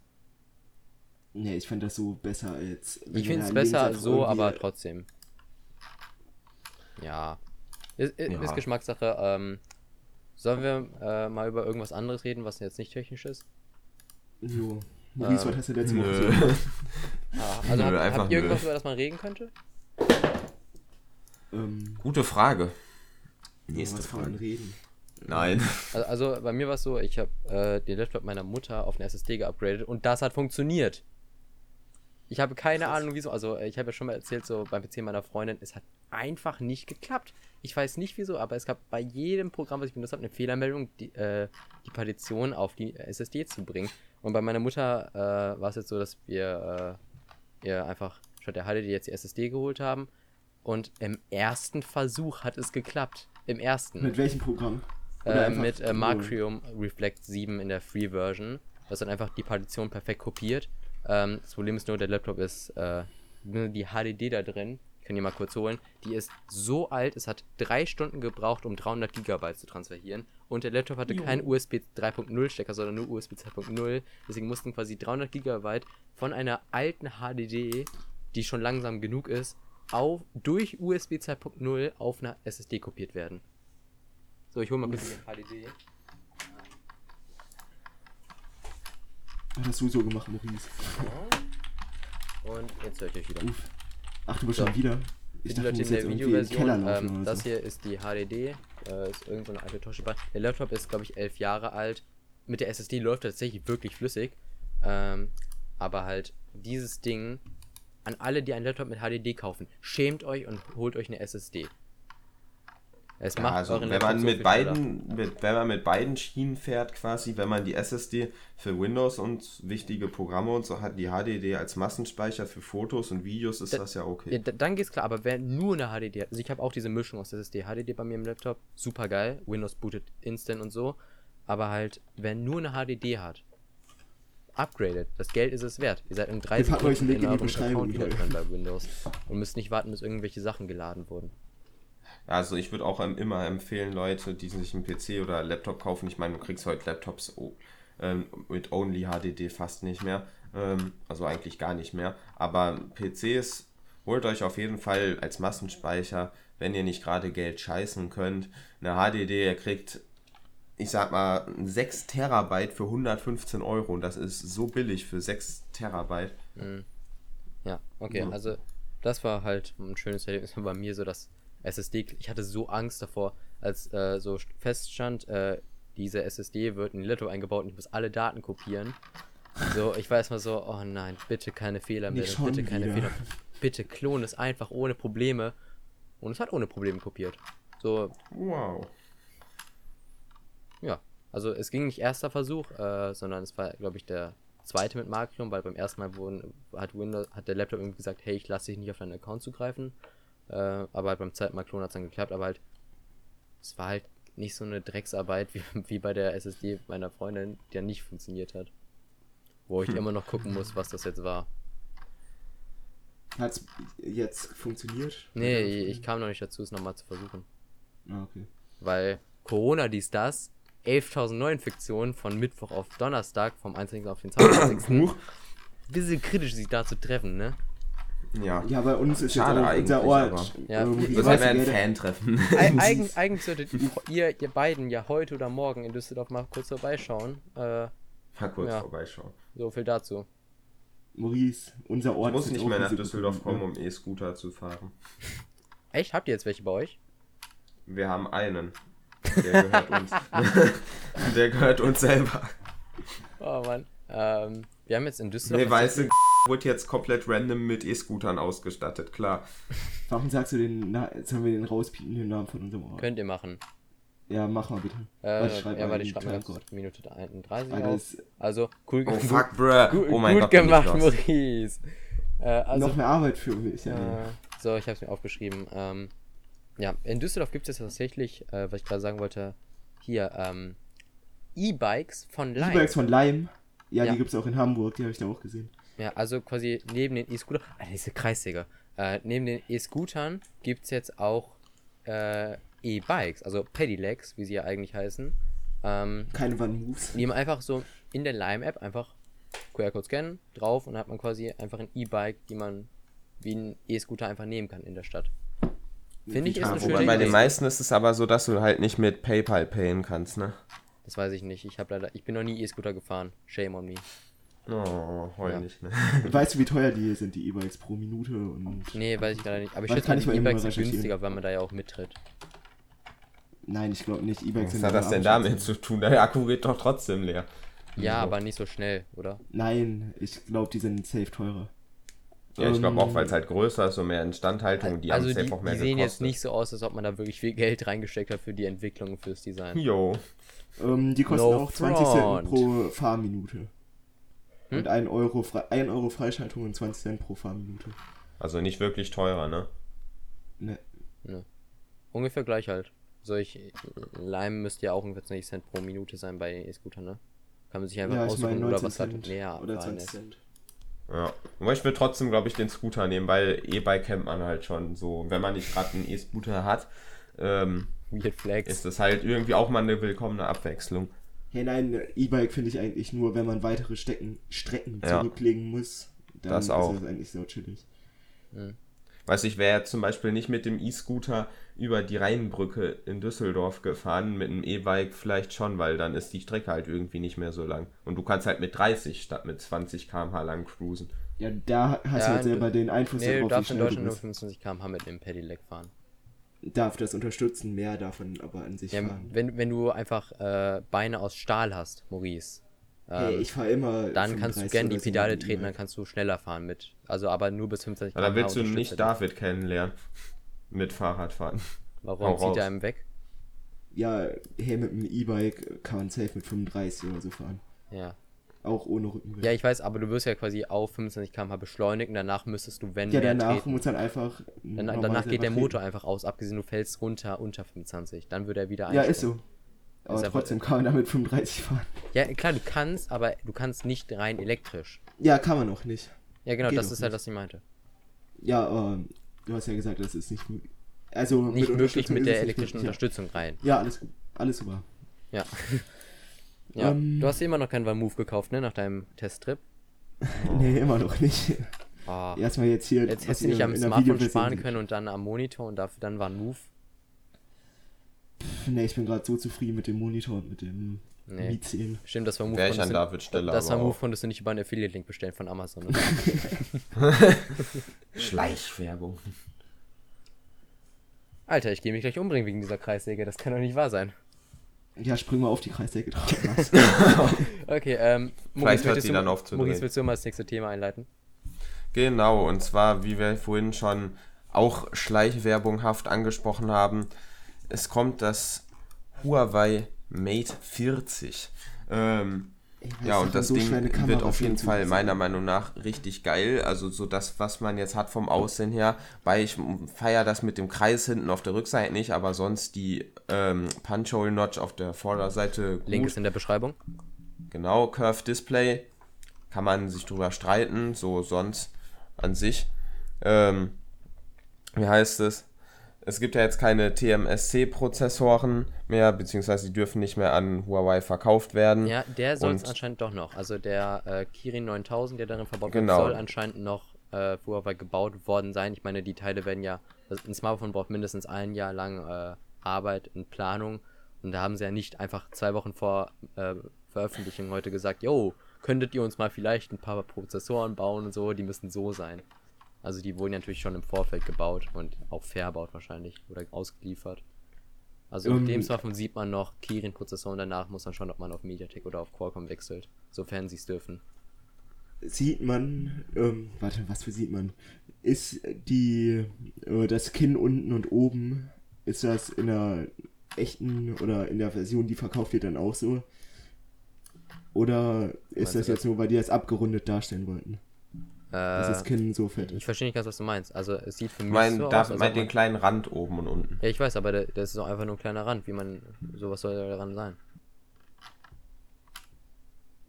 Nee, ich fand das so besser als. Ich finde es besser so, aber trotzdem. Ja. Ist, ist, Ja. ist Geschmackssache. Ähm, sollen wir äh, mal über irgendwas anderes reden, was jetzt nicht technisch ist? Jo. Ähm, was hast du letzte Woche? Ah, also Nö, habt, einfach habt ihr irgendwas, nö. über das man reden könnte? Ähm, Gute Frage. Nächste Frage. reden? Nein. Also, also bei mir war es so, ich habe äh, den Laptop meiner Mutter auf eine SSD geupgradet und das hat funktioniert. Ich habe keine Krass. Ahnung wieso. Also ich habe ja schon mal erzählt, so beim PC meiner Freundin, es hat einfach nicht geklappt. Ich weiß nicht wieso, aber es gab bei jedem Programm, was ich benutzt habe, eine Fehlermeldung, die, äh, die Partition auf die SSD zu bringen. Und bei meiner Mutter äh, war es jetzt so, dass wir äh, ihr einfach statt der HDD jetzt die SSD geholt haben. Und im ersten Versuch hat es geklappt. Im ersten. Mit welchem Programm? Äh, mit äh, Macrium Reflect 7 in der Free Version. Das dann einfach die Partition perfekt kopiert. Ähm, das Problem ist nur, der Laptop ist äh, die HDD da drin. Ich kann die mal kurz holen. Die ist so alt, es hat drei Stunden gebraucht, um 300 GB zu transferieren. Und der Laptop hatte Jo. keinen USB 3.0 Stecker, sondern nur USB 2.0. Deswegen mussten quasi 300 GB von einer alten HDD, die schon langsam genug ist, auf, durch USB 2.0 auf eine SSD kopiert werden. So, ich hole mal kurz die HDD. Hast du so gemacht, Maurice? Und jetzt höre ich euch wieder. Uff. Ach, du bist So. schon wieder. Ich dachte, Leute in der den Videoversion, ähm, das so. hier ist die HDD, äh, ist irgend so eine alte Toshiba. Der Laptop ist, glaube ich, elf Jahre alt. Mit der SSD läuft er tatsächlich wirklich flüssig. Ähm, aber halt dieses Ding, an alle, die einen Laptop mit HDD kaufen, schämt euch und holt euch eine SSD. Es Ja, macht also wenn man so mit beiden, mit, wenn man mit beiden Schienen fährt, quasi, wenn man die SSD für Windows und wichtige Programme und so hat, die HDD als Massenspeicher für Fotos und Videos, ist Da- das ja okay. Ja, da- dann geht's klar, aber wer nur eine HDD hat, also ich habe auch diese Mischung aus SSD, HDD bei mir im Laptop, super geil, Windows bootet instant und so, aber halt, wer nur eine HDD hat, upgradet, das Geld ist es wert. Ihr seid in drei Wir packen euch einen Link in die eurem Beschreibung, Account bei Windows und müsst nicht warten, bis irgendwelche Sachen geladen wurden. Also ich würde auch immer empfehlen, Leute, die sich einen PC oder Laptop kaufen. Ich meine, du kriegst heute Laptops oh, ähm, mit Only HDD fast nicht mehr. Ähm, also eigentlich gar nicht mehr. Aber PCs holt euch auf jeden Fall als Massenspeicher, wenn ihr nicht gerade Geld scheißen könnt. Eine HDD, ihr kriegt, ich sag mal, 6 Terabyte für 115 Euro. Und das ist so billig für 6 Terabyte. Ja, okay, Ja. also das war halt ein schönes Erlebnis bei mir, so dass SSD, ich hatte so Angst davor, als äh, so feststand, äh, diese SSD wird in Laptop eingebaut und ich muss alle Daten kopieren. So, ich war erstmal so, oh nein, bitte keine Fehlermeldung, schon bitte keine wieder. Fehler. Bitte klon es einfach ohne Probleme. Und es hat ohne Probleme kopiert. So, Wow. Ja. Also es ging nicht erster Versuch, äh, sondern es war, glaube ich, der zweite mit Macrium, weil beim ersten Mal wurden, hat Windows, hat der Laptop irgendwie gesagt, hey, ich lasse dich nicht auf deinen Account zugreifen. Äh, aber halt beim zweiten Mal Klon hat es dann geklappt, aber halt, es war halt nicht so eine Drecksarbeit wie, wie bei der SSD meiner Freundin, die ja nicht funktioniert hat. Wo ich immer noch gucken muss, was das jetzt war. Hat's jetzt funktioniert? Nee, ich kam noch nicht dazu, es nochmal zu versuchen. Ah, okay. Weil Corona dies, das, 11.000 Neuinfektionen von Mittwoch auf Donnerstag, vom 21. auf den 22. Huch. Bisschen kritisch, sich da zu treffen, ne? Ja. Ja, bei uns ist Schade auch unser eigentlich, Ort. aber- Ja, wir- weißt wäre du, ein Fan-Treffen. Eig eigen, eigentlich solltet ihr, ihr beiden ja heute oder morgen in Düsseldorf mal kurz vorbeischauen. Äh, Mal kurz Ja. vorbeischauen. so viel dazu. Maurice, unser Ort Ich muss ist nicht mehr nach Düsseldorf kommen, Ja. um E-Scooter zu fahren. Echt? Habt ihr jetzt welche bei euch? Wir haben einen. Der gehört uns. Der gehört uns selber. Oh Mann. Ähm, wir haben jetzt in Düsseldorf. Nee, weißt du, wurde jetzt komplett random mit E-Scootern ausgestattet, klar. Warum sagst du den, na, jetzt haben wir den rauspiepen, den Namen von unserem Ort? Könnt ihr machen. Ja, mach mal bitte. Äh, Warte, ich schreib ja, warte, in ich schreibe mal ganz Timecode. kurz Minute 31 Alter, auf. Also, cool, Oh gut, fuck, bruh. gut, Oh mein gut Gott, gemacht. Maurice. Äh, also, noch mehr Arbeit für mich. Ja, äh, so, ich habe es mir aufgeschrieben. Ähm, ja, in Düsseldorf gibt es tatsächlich, äh, was ich gerade sagen wollte, hier, ähm, E-Bikes von Lime. E-Bikes von Lime. Ja, Ja. die gibt's auch in Hamburg, die habe ich da auch gesehen. Ja, also quasi neben den E-Scooter, Alter, diese Kreissäge. Äh, neben den E-Scootern gibt es jetzt auch äh, E-Bikes, also Pedelecs, wie sie ja eigentlich heißen. Ähm, Keine One-Moves. die man einfach so in der Lime-App einfach QR-Code scannen, drauf und dann hat man quasi einfach ein E-Bike, die man wie ein E-Scooter einfach nehmen kann in der Stadt. Finde ich, ist eine wobei schöne bei den meisten ist es aber so, dass du halt nicht mit PayPal payen kannst, ne? Das weiß ich nicht. Ich habe leider, ich bin noch nie E-Scooter gefahren. Shame on me. Oh, heul Ja. nicht, ne? Weißt du, wie teuer die sind, die E-Bikes pro Minute? Und Nee, weiß ich leider nicht. Aber ich schätze kann mal, ich die E-Bikes sind günstiger, weil man da ja auch mittritt. Nein, ich glaube nicht. E-Bikes Was sind hat das denn damit zu tun? Der Akku geht doch trotzdem leer. Ja, Wieso? aber nicht so schnell, oder? Nein, ich glaube, die sind safe teurer. Ja, ich glaube auch, Ähm, weil es halt größer ist und mehr Instandhaltung und die also haben safe auch mehr die sehen jetzt gekostet. nicht so aus, als ob man da wirklich viel Geld reingesteckt hat für die Entwicklung und fürs Design. Jo. Ähm, die kosten No auch 20 Cent front. pro Fahrminute. Hm? Und 1 Euro, Fre 1 Euro Freischaltung und 20 Cent pro Fahrminute. Also nicht wirklich teurer, ne? Ne. Ungefähr gleich halt. Solch Lime müsste ja auch ungefähr 20 Cent pro Minute sein bei E-Scootern, ne? Kann man sich einfach Ja, aussuchen oder 19 was halt Cent. näher Oder abfahren 20 ist. Ja. Aber ich würde trotzdem, glaube ich, den Scooter nehmen, weil E-Bike kennt man halt schon so. Wenn man nicht gerade einen E-Scooter hat, ähm, Weird Flex. ist das halt irgendwie auch mal eine willkommene Abwechslung. Hey, nein, E-Bike finde ich eigentlich nur, wenn man weitere Stecken, Strecken Ja. zurücklegen muss. Dann Das auch. ist das eigentlich so chillig. Weiß ich, wäre zum Beispiel nicht mit dem E-Scooter über die Rheinbrücke in Düsseldorf gefahren, mit einem E-Bike vielleicht schon, weil dann ist die Strecke halt irgendwie nicht mehr so lang. Und du kannst halt mit 30 statt mit 20 km/h lang cruisen. Ja, da hast Ja, du halt selber du- den Einfluss Nee, du darauf, wie darfst in du Deutschland nur bist. 25 km/h mit dem Pedelec fahren. Darf das unterstützen, mehr davon aber an sich Ja, fahren. wenn, wenn du einfach äh, Beine aus Stahl hast, Maurice, Hey, ähm, ich fahre immer. dann kannst du 35 gerne die Pedale treten, dann kannst du schneller fahren mit. Also aber nur bis 25 Ja, dann km/h willst du nicht. David kennenlernen. Mit Fahrradfahren. Warum Hau zieht raus. er einem weg? Ja, hey, mit einem E-Bike kann man safe mit 35 oder so fahren. Ja. Auch ohne Rückenwind. Ja, ich weiß, aber du wirst ja quasi auf 25 km/h beschleunigen, danach müsstest du, wenn Ja, danach treten. muss dann einfach. Dann, danach geht der Motor einfach aus, abgesehen du fällst runter unter 25. Dann würde er wieder treten. Ja, ist einstellen. so. Aber trotzdem kann man damit 35 fahren. Ja, klar, du kannst, aber du kannst nicht rein elektrisch. Ja, kann man auch nicht. Ja, genau, Geht das ist halt, nicht. was ich meinte. Ja, aber du hast ja gesagt, das ist nicht möglich. Also Nicht möglich Unterstützung mit der elektrischen möglich, Unterstützung rein. Ja, ja alles, alles super. Ja. ja. Ähm. du hast immer noch keinen One-Move gekauft, ne, nach deinem Testtrip. Nee, immer noch nicht. Ah. Erstmal jetzt hier. Jetzt hättest du nicht am Smartphone sparen können und dann am Monitor und dafür dann war Move. Nee, ich bin gerade so zufrieden mit dem Monitor und mit dem Nee. Mi 10. Stimmt, das war Move ich an du, Stelle das war Move konntest du nicht über einen Affiliate-Link bestellen von Amazon. Oder? Schleichwerbung. Alter, ich gehe mich gleich umbringen wegen dieser Kreissäge. Das kann doch nicht wahr sein. Ja, spring mal auf die Kreisdecke drauf. Okay, ähm, Vielleicht hört sie dann auf zu Maurice, willst du mal das nächste Thema einleiten? Genau, und zwar, wie wir vorhin schon auch schleichwerbunghaft angesprochen haben, es kommt das Huawei Mate 40. Ähm, ja, und das so Ding wird auf jeden Fall meiner Meinung nach richtig geil. Also so das, was man jetzt hat vom Aussehen her, weil ich feiere das mit dem Kreis hinten auf der Rückseite nicht, aber sonst die ähm, Punch-Hole-Notch auf der Vorderseite gut. Link ist in der Beschreibung. Genau, Curve Display. Kann man sich drüber streiten, so sonst an sich. Ähm, wie heißt es? Es gibt ja jetzt keine TMSC-Prozessoren mehr, beziehungsweise die dürfen nicht mehr an Huawei verkauft werden. Ja, der soll es anscheinend doch noch. Also der äh, Kirin 9000, der darin verbaut Genau. wird, soll anscheinend noch äh, für Huawei gebaut worden sein. Ich meine, die Teile werden ja, also ein Smartphone braucht mindestens ein Jahr lang äh, Arbeit und Planung. Und da haben sie ja nicht einfach zwei Wochen vor äh, Veröffentlichung heute gesagt, yo, könntet ihr uns mal vielleicht ein paar Prozessoren bauen und so, die müssen so sein. Also die wurden ja natürlich schon im Vorfeld gebaut und auch verbaut wahrscheinlich oder ausgeliefert. Also mit Ähm, dem Smartphone sieht man noch Kirin-Prozessoren, danach muss man schauen, ob man auf MediaTek oder auf Qualcomm wechselt, sofern sie es dürfen. sieht man, ähm, warte, was für sieht man? Ist die, äh, das Kinn unten und oben, ist das in der echten oder in der Version, die verkauft wird, dann auch so? Oder ist Meinst das jetzt nur, weil die das abgerundet darstellen wollten? Dass das Äh, Kinn so fett ich ist. verstehe nicht ganz, was du meinst. Also es sieht für Ich mich meine, so da, aus, mein den kleinen Rand oben und unten. Ja, ich weiß, aber das ist auch einfach nur ein kleiner Rand. Wie man, sowas soll daran sein.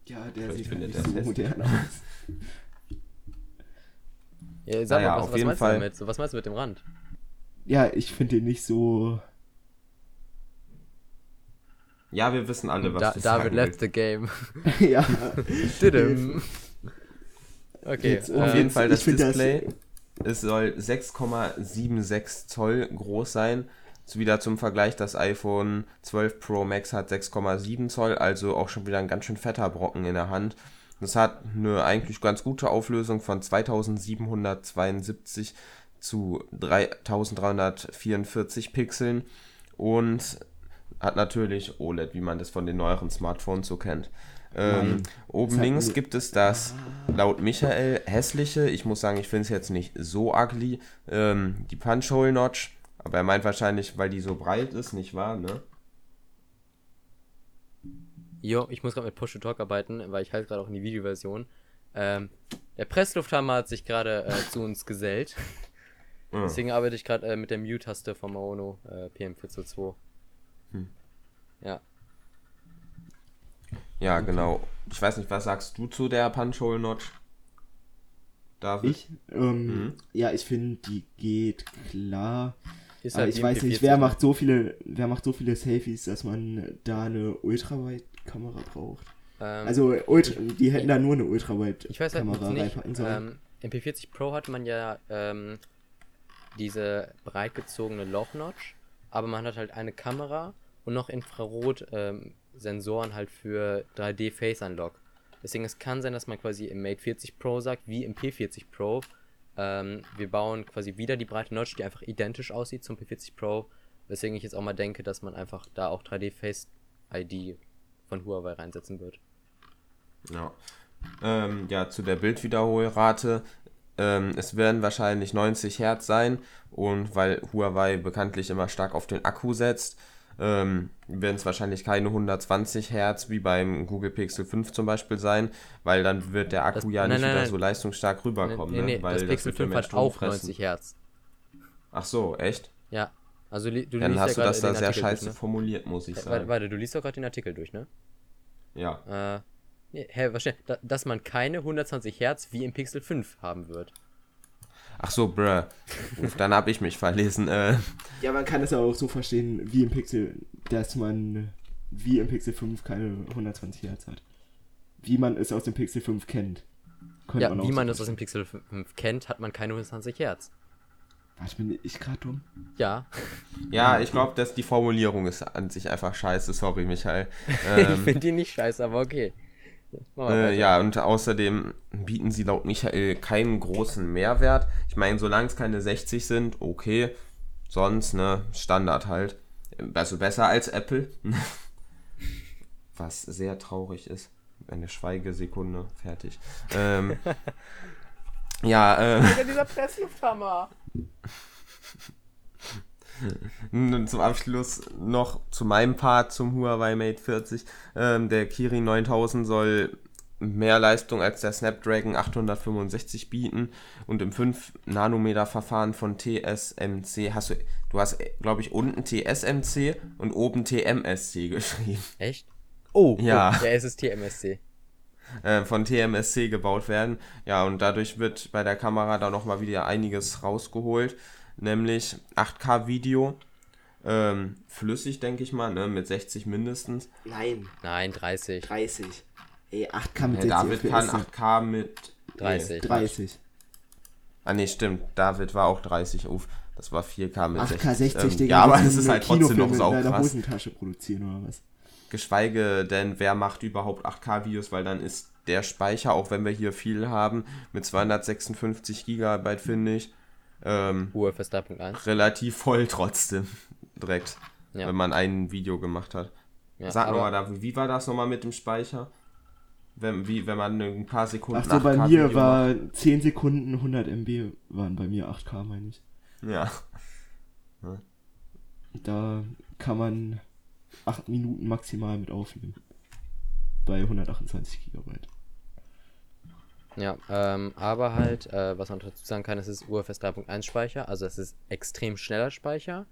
Ja, der Vielleicht sieht halt findet nicht so modern aus. Ja, sag Naja, mal, was, auf was jeden meinst Fall. du damit? Was meinst du mit dem Rand? Ja, ich finde den nicht so. Ja, wir wissen alle, was Da, du David sagen left the game. ja. Didim. Okay. Jetzt, Auf äh, jeden Fall das find das- Display. Es soll 6,76 Zoll groß sein. So wieder zum Vergleich, das iPhone 12 Pro Max hat 6,7 Zoll, also auch schon wieder ein ganz schön fetter Brocken in der Hand. Das hat eine eigentlich ganz gute Auflösung von 2772 zu 3344 Pixeln und hat natürlich OLED, wie man das von den neueren Smartphones so kennt. Ähm, oben links nur- gibt es das laut Michael hässliche, ich muss sagen, ich finde es jetzt nicht so ugly, ähm, die Punch-Hole Notch, aber er meint wahrscheinlich, weil die so breit ist, nicht wahr, ne? Jo, ich muss gerade mit Push to Talk arbeiten, weil ich halt gerade auch in die Videoversion. Ähm, der Presslufthammer hat sich gerade äh, zu uns gesellt. Mhm. Deswegen arbeite ich gerade äh, mit der Mute-Taste vom Maono äh, PM422. Hm. Ja. Ja, genau. Ich weiß nicht, was sagst du zu der Punch-Hole Notch? David? Ich? Ähm, Mhm. Ja, ich finde, die geht klar. Aber halt ich weiß MP40, nicht, wer macht so viele, wer macht so viele Selfies, dass man da eine Ultrawide-Kamera braucht. Ähm, Also Ultra, die hätten da nur eine Ultrawide-Kamera ich weiß halt reinpacken sollen. Ähm, MP40 Pro hat man ja ähm, diese breit gezogene Loch-Notch, aber man hat halt eine Kamera und noch Infrarot-Sensoren halt für 3D Face Unlock. Deswegen es kann sein, dass man quasi im Mate 40 Pro sagt, wie im P40 Pro. Ähm, wir bauen quasi wieder die breite Notch, die einfach identisch aussieht zum P40 Pro. Weswegen ich jetzt auch mal denke, dass man einfach da auch 3D Face ID von Huawei reinsetzen wird. Ja. Ähm, ja, zu der Bildwiederholrate. Ähm, es werden wahrscheinlich 90 Hertz sein und weil Huawei bekanntlich immer stark auf den Akku setzt, ähm, werden es wahrscheinlich keine 120 Hertz wie beim Google Pixel 5 zum Beispiel sein, weil dann wird der Akku Das- ja nein, nicht nein, wieder nein. so leistungsstark rüberkommen. nee, nee, ne? weil das Pixel wird ja 5 mehr hat Strom auch fressen. 90 Hertz. Ach so, echt? Ja. Also du Dann liest hast du ja das da sehr Artikel scheiße durch, ne? formuliert, muss ich Äh, sagen. Warte, warte, du liest doch gerade den Artikel durch, ne? Ja. Äh, nee, hä, was? Da, dass man keine 120 Hertz wie im Pixel 5 haben wird. Ach so, bruh. Dann habe ich mich verlesen. Äh, Ja, man kann es aber auch so verstehen, wie im Pixel, dass man wie im Pixel 5 keine 120 Hertz hat. Wie man es aus dem Pixel 5 kennt. Könnte Ja, auch wie so man es aus dem. Pixel 5 kennt, hat man keine 120 Hertz. Warte, bin ich gerade dumm? Ja. ja, ich glaube, dass die Formulierung ist an sich einfach scheiße. Sorry, Michael. ich Ähm, finde die nicht scheiße, aber okay. Äh, ja, und außerdem bieten sie laut Michael keinen großen Mehrwert. Ich meine, solange es keine 60 sind, okay. Sonst, ne, Standard halt. Also besser als Apple. Was sehr traurig ist. Eine Schweigesekunde, fertig. Ähm, ja, äh, dieser Presslufthammer. Nun zum Abschluss noch zu meinem Part zum Huawei Mate 40. Ähm, der Kirin 9000 soll mehr Leistung als der Snapdragon 865 bieten und im 5 Nanometer Verfahren von TSMC hast du, du hast, glaube ich, unten TSMC und oben TMSC geschrieben. Echt? Oh, Ja. Oh, ja, es ist TMSC. äh, von TMSC gebaut werden. Ja, und dadurch wird bei der Kamera da nochmal wieder einiges rausgeholt, nämlich 8K-Video, ähm, flüssig, denke ich mal, ne, mit 60 mindestens. Nein, Nein, 30. 30. Ey, 8K mit 60 David kann FPS. 8K mit 30. 30. Ah, nee, stimmt, David war auch 30, uff, das war 4K mit 8K 60, Ähm, Digga. ja, aber es ist halt trotzdem noch in deiner saukrass. Hosentasche produzieren oder was? Geschweige denn, wer macht überhaupt 8K-Videos, weil dann ist der Speicher, auch wenn wir hier viel haben, mit 256 Gigabyte, finde ich, ähm, UFS 3.1. relativ voll trotzdem. Direkt. Ja. Wenn man ein Video gemacht hat. Ja, Sag nochmal, da, wie war das nochmal mit dem Speicher? Wenn, wie, wenn man ein paar Sekunden Ach so, bei 8K mir Video war 10 Sekunden 100 MB, waren bei mir 8K, meine ich. macht. Ja. Da kann man 8 Minuten maximal mit aufnehmen. Bei 128 Gigabyte. Ja, ähm, aber halt, äh, was man dazu sagen kann, es ist UFS 3.1 Speicher, also es ist extrem schneller Speicher.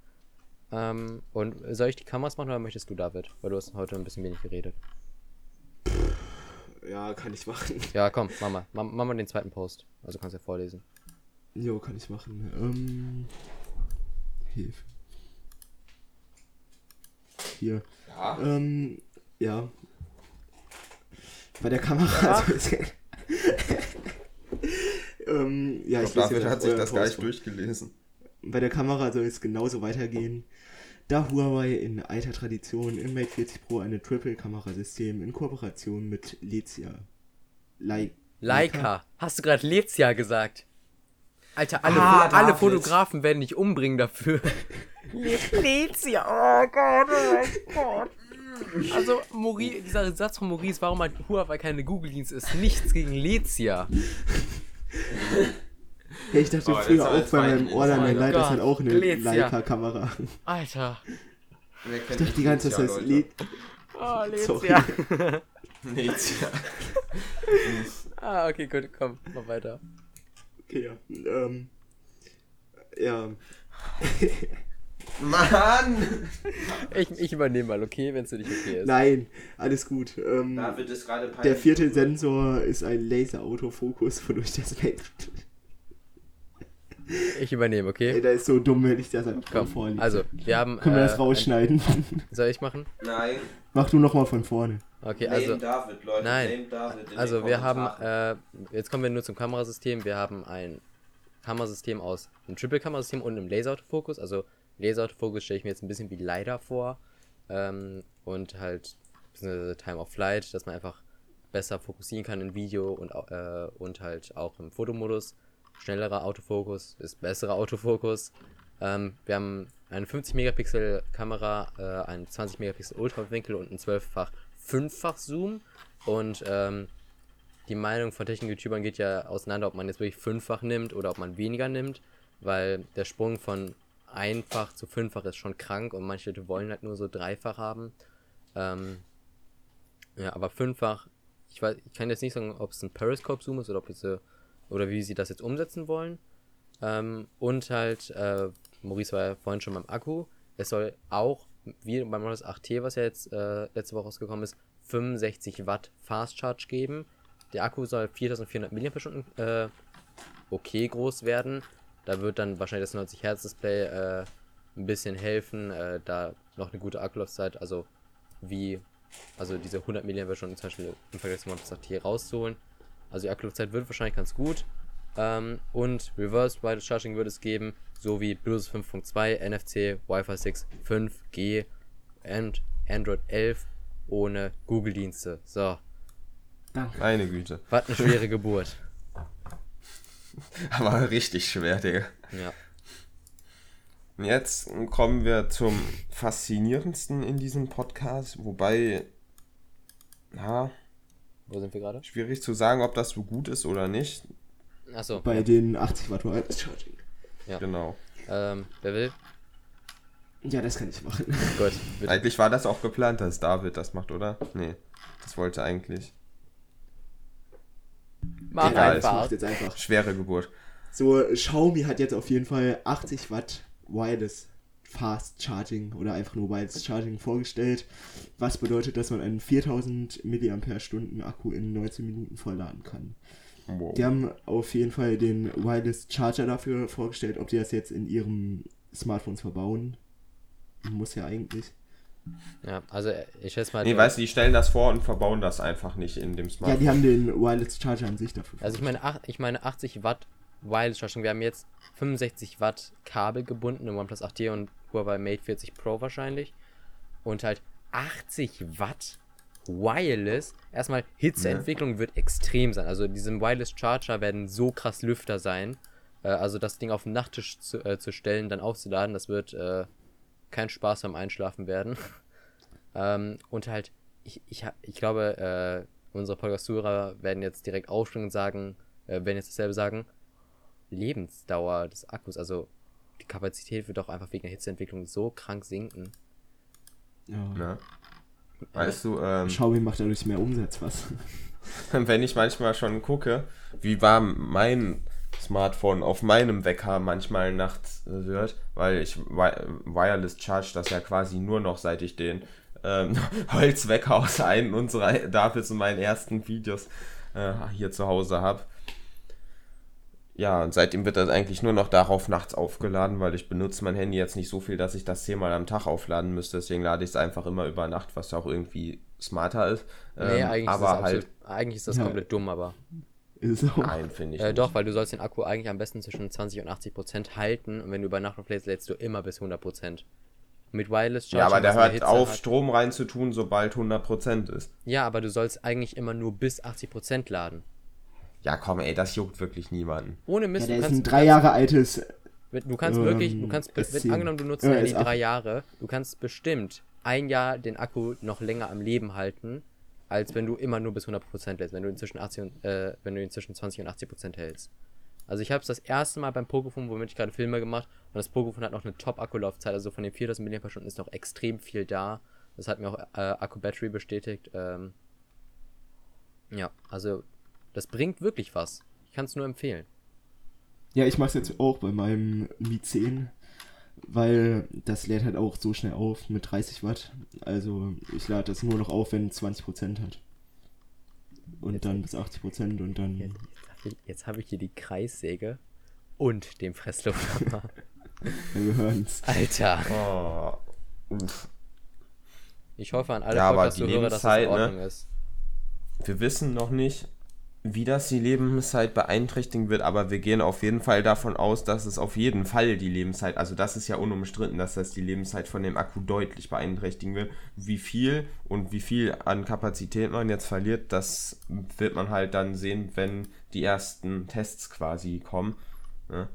Ähm, und soll ich die Kameras machen oder möchtest du, David? Weil du hast heute ein bisschen wenig geredet. Ja, kann ich machen. Ja, komm, mach mal. Mach, mach mal den zweiten Post. Also kannst du ja vorlesen. Jo, kann ich machen. Ähm. Hilfe. Hier. Ja. Ähm, ja. Bei der Kamera. Also ist, ähm, ja, Ich ich glaube, David hat sich das gar nicht Post vor. durchgelesen. Bei der Kamera soll es genauso weitergehen. Da Huawei in alter Tradition im Mate 40 Pro eine Triple-Kamerasystem in Kooperation mit Lezia. Lei Leica. Hast du gerade Lezia gesagt? Alter, alle, Ah, alle David. Fotografen werden dich umbringen dafür. Lezia, oh Gott, oh mein Gott. Also, Maurice, dieser Satz von Maurice, warum hat Huawei keine Google-Dienst, ist nichts gegen Lezia. Hey, ich dachte Oh, früher auch bei meinem Infos. Order mein Light, das hat Gott. auch eine Lezia. Leica-Kamera. Alter. Ich dachte die ganze Zeit, das heißt Le Oh. Lezia. Nichts, ja. ah, okay, gut, komm, mach weiter. Okay, ja. Ähm, ja. Mann! Ich, ich übernehme mal, okay, wenn es für dich okay ist. Nein, alles gut. Ähm, David ist gerade der vierte Sensor ist ein Laser-Autofokus, wodurch das Mate. Ich übernehme, Ey, okay? der ist so dumm, wenn ich das einfach Komm, vorlese. also, wir haben. Können wir das äh, rausschneiden? ein- Soll ich machen? Nein, Mach du nochmal von vorne. Okay, also. David, Leute. Nein. David Also wir haben, äh, jetzt kommen wir nur zum Kamerasystem. Wir haben ein Kamerasystem aus einem Triple-Kamerasystem und einem Laser-Autofokus. Also Laser-Autofokus stelle ich mir jetzt ein bisschen wie LiDAR vor. Ähm, und halt Time of Flight, dass man einfach besser fokussieren kann in Video und, äh, und halt auch im Fotomodus. Schnellerer Autofokus ist besserer Autofokus. Ähm, wir haben eine 50 Megapixel Kamera, äh, einen 20 Megapixel Ultrawinkel und einen 12-fach 5-fach Zoom. Und ähm, die Meinung von Technik-YouTubern geht ja auseinander, ob man jetzt wirklich fünffach nimmt oder ob man weniger nimmt, weil der Sprung von einfach zu fünffach ist schon krank und manche wollen halt nur so dreifach haben. Ähm, ja, aber fünffach, ich weiß, ich kann jetzt nicht sagen, ob es ein Periscope-Zoom ist oder ob diese, oder wie sie das jetzt umsetzen wollen. Ähm, und halt, äh, Maurice war ja vorhin schon beim Akku. Es soll auch, wie beim Modus 8T, was ja jetzt äh, letzte Woche rausgekommen ist, 65 Watt Fast Charge geben. Der Akku soll 4400 mAh äh, okay groß werden. Da wird dann wahrscheinlich das 90 Hertz Display äh, ein bisschen helfen, äh, da noch eine gute Akkulaufzeit, also wie, also diese 100 mAh zum Beispiel im Vergleich zum Modus 8T rauszuholen. Also die Akkulaufzeit wird wahrscheinlich ganz gut. Ähm, und Reverse Wireless Charging wird es geben, sowie Bluetooth 5.2, NFC, Wi-Fi 6, 5G und Android 11 ohne Google-Dienste. So, Danke. Meine Güte. was eine schwere Geburt. Aber richtig schwer, Digga. Ja. Und Jetzt kommen wir zum faszinierendsten in diesem Podcast, wobei, ja, Wo sind wir gerade? schwierig zu sagen, ob das so gut ist oder nicht. Achso, Bei ja. den 80 Watt Wireless Charging. Genau. ähm, wer will? Ja, das kann ich machen. Gut, bitte. Eigentlich war das auch geplant, dass David das macht, oder? Nee, das wollte eigentlich. Mach Egal, das einfach. macht jetzt einfach. Schwere Geburt. So, Xiaomi hat jetzt auf jeden Fall 80 Watt Wireless Fast Charging oder einfach nur Wireless Charging vorgestellt. Was bedeutet, dass man einen 4000 mAh Akku in 19 Minuten vollladen kann. Wow. Die haben auf jeden Fall den Wireless Charger dafür vorgestellt. Ob die das jetzt in ihrem Smartphones verbauen, muss ja eigentlich. Ja, also ich schätze mal. Nee, weißt du, die stellen das vor und verbauen das einfach nicht in dem Ja, Smartphone. die haben den Wireless Charger an sich dafür. Also ich meine, ach, ich meine 80 Watt Wireless Charging. Wir haben jetzt 65 Watt Kabel gebunden im OnePlus 8T und Huawei Mate 40 Pro wahrscheinlich. Und halt 80 Watt Wireless. Erstmal, Hitzeentwicklung wird extrem sein. Also diesem Wireless Charger werden so krass Lüfter sein. Äh, also das Ding auf den Nachttisch zu, äh, zu stellen, dann aufzuladen, das wird äh, kein Spaß beim Einschlafen werden. ähm, und halt, ich, ich, ich glaube, äh, unsere Podcast-Zuhörer werden jetzt direkt aufspringen und sagen, äh, werden jetzt dasselbe sagen. Lebensdauer des Akkus, also die Kapazität wird auch einfach wegen der Hitzeentwicklung so krank sinken. Ja. Ne? Weißt du, ähm, Xiaomi macht dadurch mehr Umsatz, was? wenn ich manchmal schon gucke, wie warm mein Smartphone auf meinem Wecker manchmal nachts äh, wird, weil ich wi- Wireless Charge das ja quasi nur noch, seit ich den ähm, Holzwecker aus einem unserer Davids und meinen ersten Videos äh, hier zu Hause habe. Ja, und seitdem wird das eigentlich nur noch darauf nachts aufgeladen, weil ich benutze mein Handy jetzt nicht so viel, dass ich das zehnmal am Tag aufladen müsste. Deswegen lade ich es einfach immer über Nacht, was ja auch irgendwie smarter ist. nee, Ähm, eigentlich, aber ist das halt, absolut, eigentlich ist das Ja. komplett dumm, aber. Ist auch. nein, finde ich Äh, nicht. doch, weil du sollst den Akku eigentlich am besten zwischen 20 und 80 Prozent halten und wenn du über Nacht auflädst, lädst du immer bis 100 Prozent. Mit Wireless Charging. Ja, aber der hört auf, hat- Strom reinzutun, sobald 100% ist. Ja, aber du sollst eigentlich immer nur bis 80 Prozent laden. Ja, komm, ey, das juckt wirklich niemanden. Ohne Ja, Mist, der du ist kannst, ein drei Jahre altes. du kannst ähm, wirklich, du kannst, be- wenn, S10. angenommen, du nutzt Handy S8. drei Jahre, du kannst bestimmt ein Jahr den Akku noch länger am Leben halten, als wenn du immer nur bis 100 Prozent lädst, wenn du inzwischen 80 und, äh, wenn du inzwischen 20 und 80 Prozent hältst. Also ich habe es das erste Mal beim Poképhone, womit ich gerade Filme gemacht und das Poképhone hat noch eine Top-Akkulaufzeit, also von den 4000 mAh ist noch extrem viel da. Das hat mir auch äh, Akku Battery bestätigt. Ähm, ja, also das bringt wirklich was. Ich kann es nur empfehlen. Ja, ich mach's jetzt auch bei meinem Mi 10, weil das lädt halt auch so schnell auf mit 30 Watt. Also ich lade das nur noch auf, wenn es 20% hat. Und dann bis 80% und dann. Jetzt, jetzt habe ich hier die Kreissäge und den Presslufthammer. Ja, wir hören's. Alter. Oh. Uff. Ich hoffe an alle Ja, Podcast-Zuhörer, dass das in ne? Ordnung ist. Wir wissen noch nicht, wie das die Lebenszeit beeinträchtigen wird, aber wir gehen auf jeden Fall davon aus, dass es auf jeden Fall die Lebenszeit, also das ist ja unumstritten, dass das die Lebenszeit von dem Akku deutlich beeinträchtigen wird. Wie viel und wie viel an Kapazität man jetzt verliert, das wird man halt dann sehen, wenn die ersten Tests quasi kommen. Ne?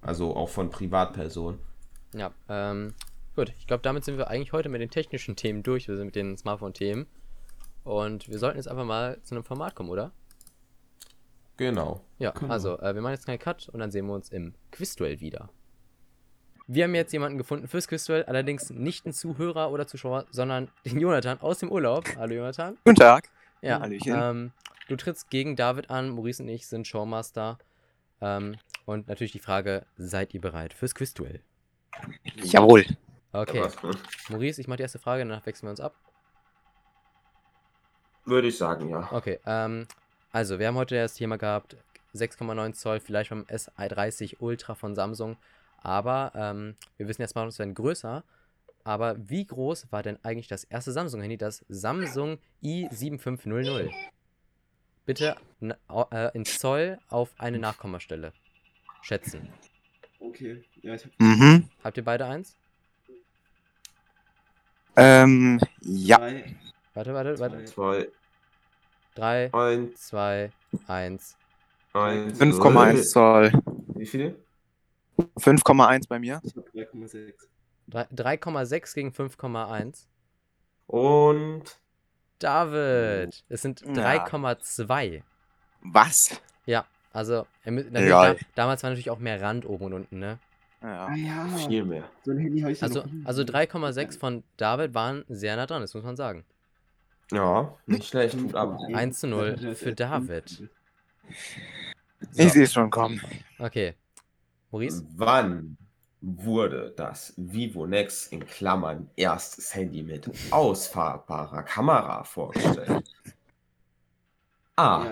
Also auch von Privatpersonen. Ja, ähm, gut. Ich glaube, damit sind wir eigentlich heute mit den technischen Themen durch. Wir sind mit den Smartphone-Themen. Und wir sollten jetzt einfach mal zu einem Format kommen, oder? Genau. Ja, Genau. also, äh, wir machen jetzt keinen Cut und dann sehen wir uns im Quizduell wieder. Wir haben jetzt jemanden gefunden fürs Quizduell, allerdings nicht einen Zuhörer oder Zuschauer, sondern den Jonathan aus dem Urlaub. Hallo Jonathan. Guten Tag. Ja, Hallöchen. ähm, du trittst gegen David an, Maurice und ich sind Showmaster. Ähm, und natürlich die Frage, seid ihr bereit fürs Quizduell? Jawohl. Okay? Maurice, ich mache die erste Frage, danach wechseln wir uns ab. Würde ich sagen, ja. Okay, ähm, also wir haben heute das Thema gehabt, 6,9 Zoll, vielleicht beim S30 Ultra von Samsung, aber ähm, wir wissen jetzt mal, es werden größer. Aber wie groß war denn eigentlich das erste Samsung-Handy, das Samsung i7500? Bitte äh, in Zoll auf eine Nachkommastelle schätzen. Okay. Ja, ich hab. Mhm. Habt ihr beide eins? Ähm, ja. Drei, Warte, warte, warte. Zwei, 3, eins, 2, 1. eins. 5,1 Zoll. Wie viel? 5,1 bei mir. ich hab 3,6. 3,6 gegen 5,1. Und David, es sind Ja. 3,2. Was? Ja, also da, damals war natürlich auch mehr Rand oben und unten, ne? Ja. Ah ja. viel mehr. So Also, also 3,6 von David waren sehr nah dran, das muss man sagen. Ja, nicht schlecht. Tut ab. 1 zu 0 für David. So, Ich sehe es schon kommen. okay. Maurice? Wann wurde das Vivo Nex in Klammern erstes Handy mit ausfahrbarer Kamera vorgestellt? A.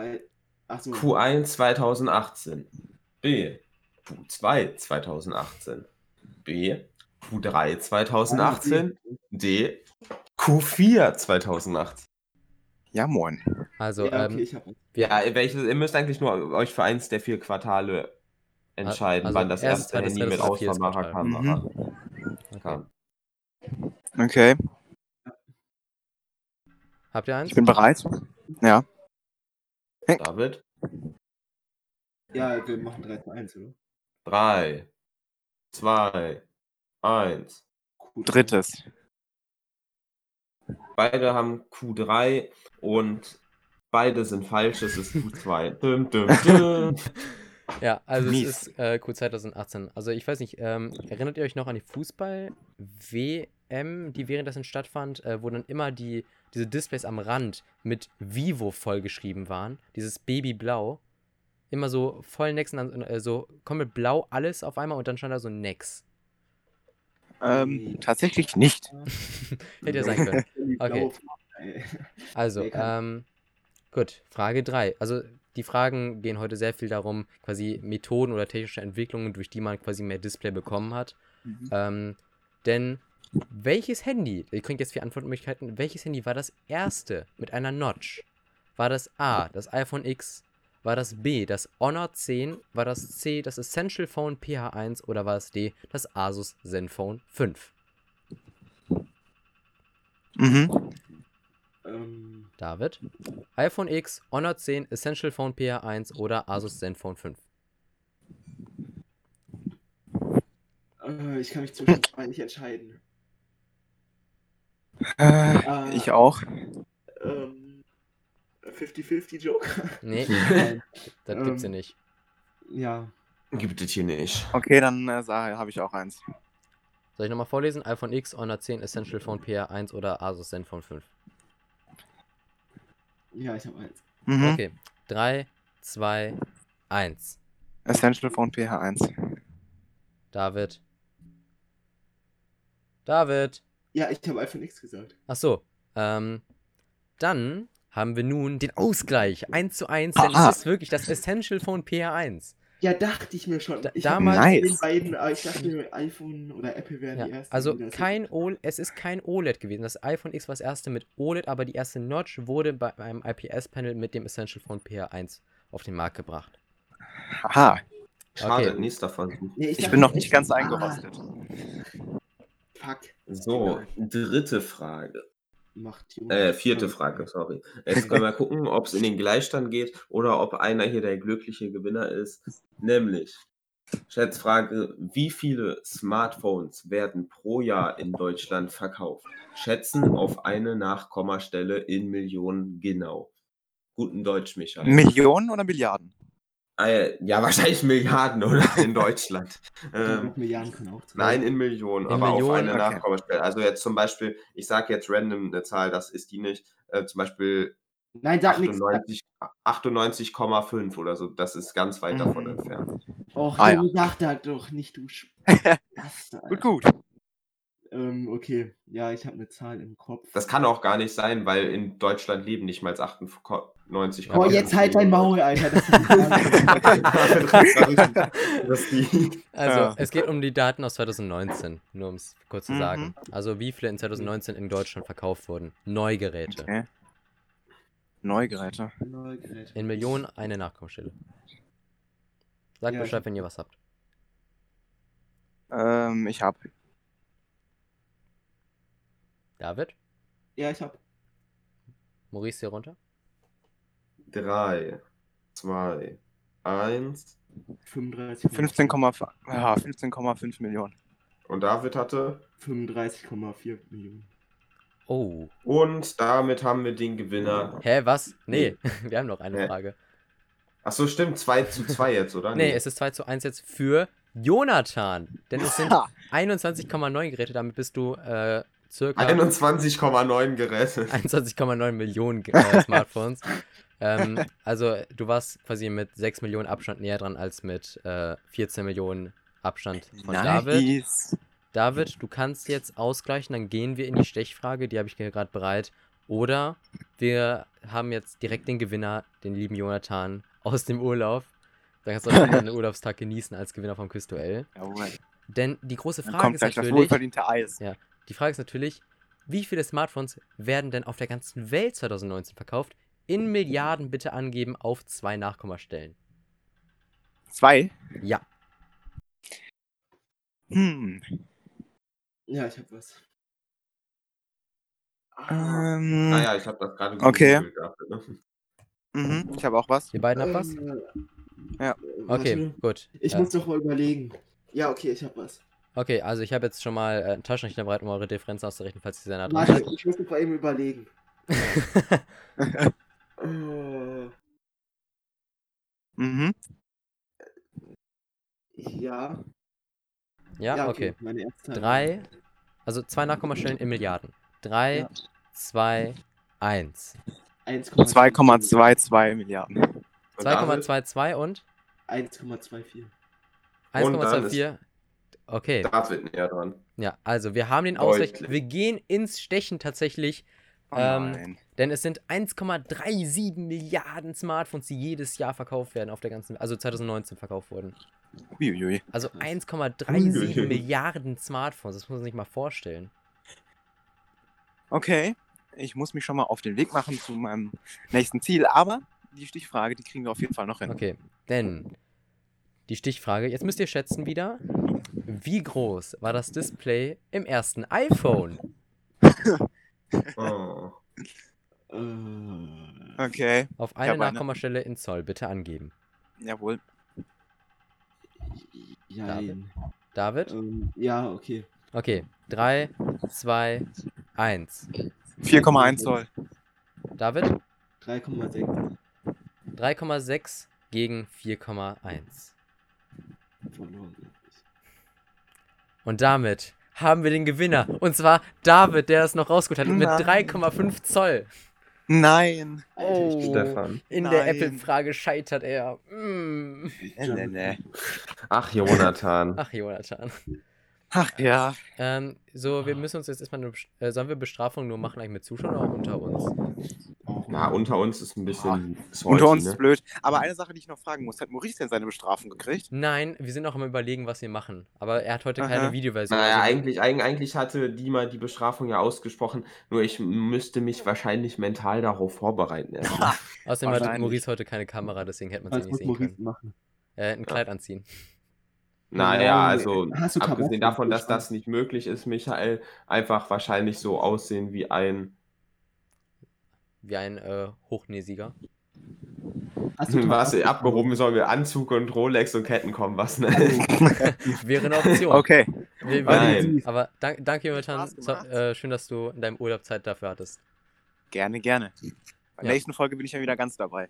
So. Q1 2018. B. Q2 2018. B. Q3 2018. D. Q4 2018. Ja, moin. Also, ja, okay, ähm, ich hab. Ja, welches, ihr müsst eigentlich nur euch für eins der vier Quartale entscheiden, Also wann das erste Handy mit ausfahrbarer. Kamera okay. kam. Okay. Habt ihr eins? Ich bin bereit. Ja. David? Ja, wir machen 3 zu 1, oder? 3, 2, 1. Cool. Drittes. Beide haben Q3 und beide sind falsch. Es ist Q2. dum, dum, dum. Ja, also Mies. es ist äh, Q2018. Also ich weiß nicht, ähm, erinnert ihr euch noch an die Fußball-WM, die währenddessen stattfand, äh, wo dann immer die, diese Displays am Rand mit Vivo vollgeschrieben waren? Dieses Babyblau. Immer so voll Nex, und dann, äh, so komplett blau alles auf einmal und dann stand da so Nex. Ähm, tatsächlich nicht. Hätte ja sein können. Okay. Also, ähm, gut, Frage 3. Also, die Fragen gehen heute sehr viel darum, quasi Methoden oder technische Entwicklungen, durch die man quasi mehr Display bekommen hat. Mhm. Ähm, denn welches Handy, ihr kriegt jetzt vier Antwortmöglichkeiten, welches Handy war das erste mit einer Notch? War das A, das iPhone X? War das B, das Honor 10? War das C, das Essential Phone PH1? Oder war es D, das Asus Zenfone 5? Mhm. Ähm, David? iPhone X, Honor 10, Essential Phone PH1 oder Asus Zenfone 5? äh, ich kann mich zwischen zwei nicht entscheiden. Äh, Ah. ich auch. Ähm, 50-50 Joker. Nee, das gibt's hier Ähm. nicht. Ja. Gibt es hier nicht. Okay, dann äh, habe ich auch eins. Soll ich nochmal vorlesen? iPhone X, Honor 10, Essential Phone PH1 oder Asus Zenfone 5? Ja, ich habe eins. Mhm. Okay, 3, 2, 1. Essential Phone PH1. David. David. Ja, ich habe iPhone X gesagt. Ach so. Ähm, dann haben wir nun den Ausgleich. 1 zu 1, denn Aha. es ist wirklich das Essential Phone PH1. Ja, dachte ich mir schon. Da- ich damals- Nice. den beiden, aber ich dachte mir, iPhone oder Apple wären die Ja, ersten. also die kein OLED, es ist kein OLED gewesen. Das iPhone X war das erste mit OLED, aber die erste Notch wurde bei einem IPS-Panel mit dem Essential Phone PH1 auf den Markt gebracht. Haha, Schade, Okay. nächster Versuch. Nee, ich dachte bin noch nicht ganz ah, eingerostet. Fuck. So, dritte Frage. Macht Junge. Äh, vierte Frage, sorry. Jetzt können wir gucken, ob es in den Gleichstand geht oder ob einer hier der glückliche Gewinner ist. Nämlich, Schätzfrage, wie viele Smartphones werden pro Jahr in Deutschland verkauft? Schätzen auf eine Nachkommastelle in Millionen genau. Guten Deutsch, Michael. Millionen oder Milliarden? Äh, ja, wahrscheinlich Milliarden, oder? In Deutschland. ähm, Milliarden können auch sein. Nein, in Millionen, In aber Millionen, auf eine okay. Nachkommastelle. Also jetzt zum Beispiel, ich sage jetzt random eine Zahl, das ist die nicht. Äh, zum Beispiel Nein, sag nichts. 98 98,5 oder so. Das ist ganz weit davon Mhm. entfernt. Och, Ah, Junge, sag das doch nicht, du. Gut, gut. Ähm, okay. Ja, ich habe eine Zahl im Kopf. Das kann auch gar nicht sein, weil in Deutschland leben nicht mal 98,5 Boah, jetzt halt dein Maul, Alter. Das ist. Also, Ja. es geht um die Daten aus 2019, nur um es kurz zu Mhm. sagen. Also, wie viele in 2019 in Deutschland verkauft wurden? Neugeräte. Okay. Neugeräte. Neugerät. In Millionen eine Nachkommastelle. Sagt Ja, Bescheid, wenn ihr was habt. Ähm, ich hab. David? Ja, ich habe Maurice hier runter? 3, 2, 1. 35. 15,5 ja, 15,5 Millionen. Und David hatte. 35,4 Millionen. Oh. Und damit haben wir den Gewinner. Hä, was? Nee, wir haben noch eine Hä? Frage. Achso, stimmt. 2 zu 2 jetzt, oder? Nee, es ist 2 zu 1 jetzt für Jonathan. Denn es sind Ha. 21,9 Geräte, damit bist du äh, circa 21,9 Geräte. 21,9 Millionen äh, Smartphones. ähm, also du warst quasi mit 6 Millionen Abstand näher dran als mit äh, 14 Millionen Abstand von David. Nice. David, du kannst jetzt ausgleichen, dann gehen wir in die Stechfrage, die habe ich gerade bereit. Oder wir haben jetzt direkt den Gewinner, den lieben Jonathan, aus dem Urlaub. Da kannst du auch deinen Urlaubstag genießen als Gewinner vom Quizduell. Denn die große Dann Frage kommt ist gleich das natürlich, wohlverdiente Eis. Ja. Die Frage ist natürlich, wie viele Smartphones werden denn auf der ganzen Welt 2019 verkauft? In Milliarden bitte angeben auf zwei Nachkommastellen. Zwei? Ja, Hm. Ja, ich habe was. Ähm, Naja, ich habe das gerade Okay. gehabt, ne? mhm, ich habe auch was. ihr beiden habt was? Ähm, Ja. äh, Okay, warte. gut. Ich Äh, muss doch mal überlegen. Ja, okay, ich habe was. Okay, also ich habe jetzt schon mal äh, einen Taschenrechner bereit, um eure Differenzen auszurechnen, falls ihr sehr nah dran seid. ich muss mir vor eben überlegen. Mhm. ja. ja, okay. Meine erste Drei, also zwei Nachkommastellen in Milliarden. Drei, Ja. zwei, eins. 2,22 Milliarden. Und David? 2,22 und 1,24. Und dann 1,24. Okay, David näher dran. ja, also wir haben den Ausgleich. Wir gehen ins Stechen tatsächlich, Oh Ähm, nein. denn es sind 1,37 Milliarden Smartphones, die jedes Jahr verkauft werden auf der ganzen, also 2019 verkauft wurden. Uiuiui. Also 1,37 Ui. Milliarden Smartphones, das muss man sich mal vorstellen. Okay, ich muss mich schon mal auf den Weg machen zu meinem nächsten Ziel, aber die Stichfrage, die kriegen wir auf jeden Fall noch hin. Okay, denn die Stichfrage, jetzt müsst ihr schätzen wieder, wie groß war das Display im ersten iPhone? Oh. Äh, Okay, Auf eine. Nachkommastelle in Zoll bitte angeben. jawohl. jein. David? Ähm, ja, okay. Okay, 3, 2, 1. 4,1 Zoll. David? 3,6 3,6 gegen 4,1. Verloren. Und damit haben wir den Gewinner. Und zwar David, der es noch rausgeholt hat. Mit Nein. 3,5 Zoll. Nein. Oh, Stefan. in der Nein. Apple-Frage scheitert er. Mm. Nee, nee, nee. Ach, Jonathan. Ach, Jonathan. Ach ja. Ähm, so, wir müssen uns jetzt erstmal eine, Best- äh, sollen wir Bestrafung nur machen eigentlich mit Zuschauern oder auch unter uns? Na, unter uns ist ein bisschen. Unter uns ne? ist blöd. Aber eine Sache, die ich noch fragen muss, hat Maurice denn seine Bestrafung gekriegt? Nein, wir sind auch am überlegen, was wir machen. Aber er hat heute Aha. keine Videoversion. Naja, also- eigentlich, eig- eigentlich hatte Dima die Bestrafung ja ausgesprochen, nur ich müsste mich wahrscheinlich mental darauf vorbereiten. Außerdem hat. Maurice heute keine Kamera, deswegen hätte man es nicht sehen Maurice können. machen? Äh, ein Kleid anziehen. Naja, also Hast du abgesehen Tabasco davon, dass das nicht möglich ist, Michael, einfach wahrscheinlich so aussehen wie ein. Wie ein äh, Hochnäsiger. Hast du Was Tabasco abgehoben soll mit Anzug und Rolex und Ketten kommen, was ne? Wäre eine Option. Okay. Wir, wir, Nein. Aber dank, danke, Jonathan. So, äh, schön, dass du in deinem Urlaub Zeit dafür hattest. Gerne, gerne. Bei der Ja. nächsten Folge bin ich ja wieder ganz dabei.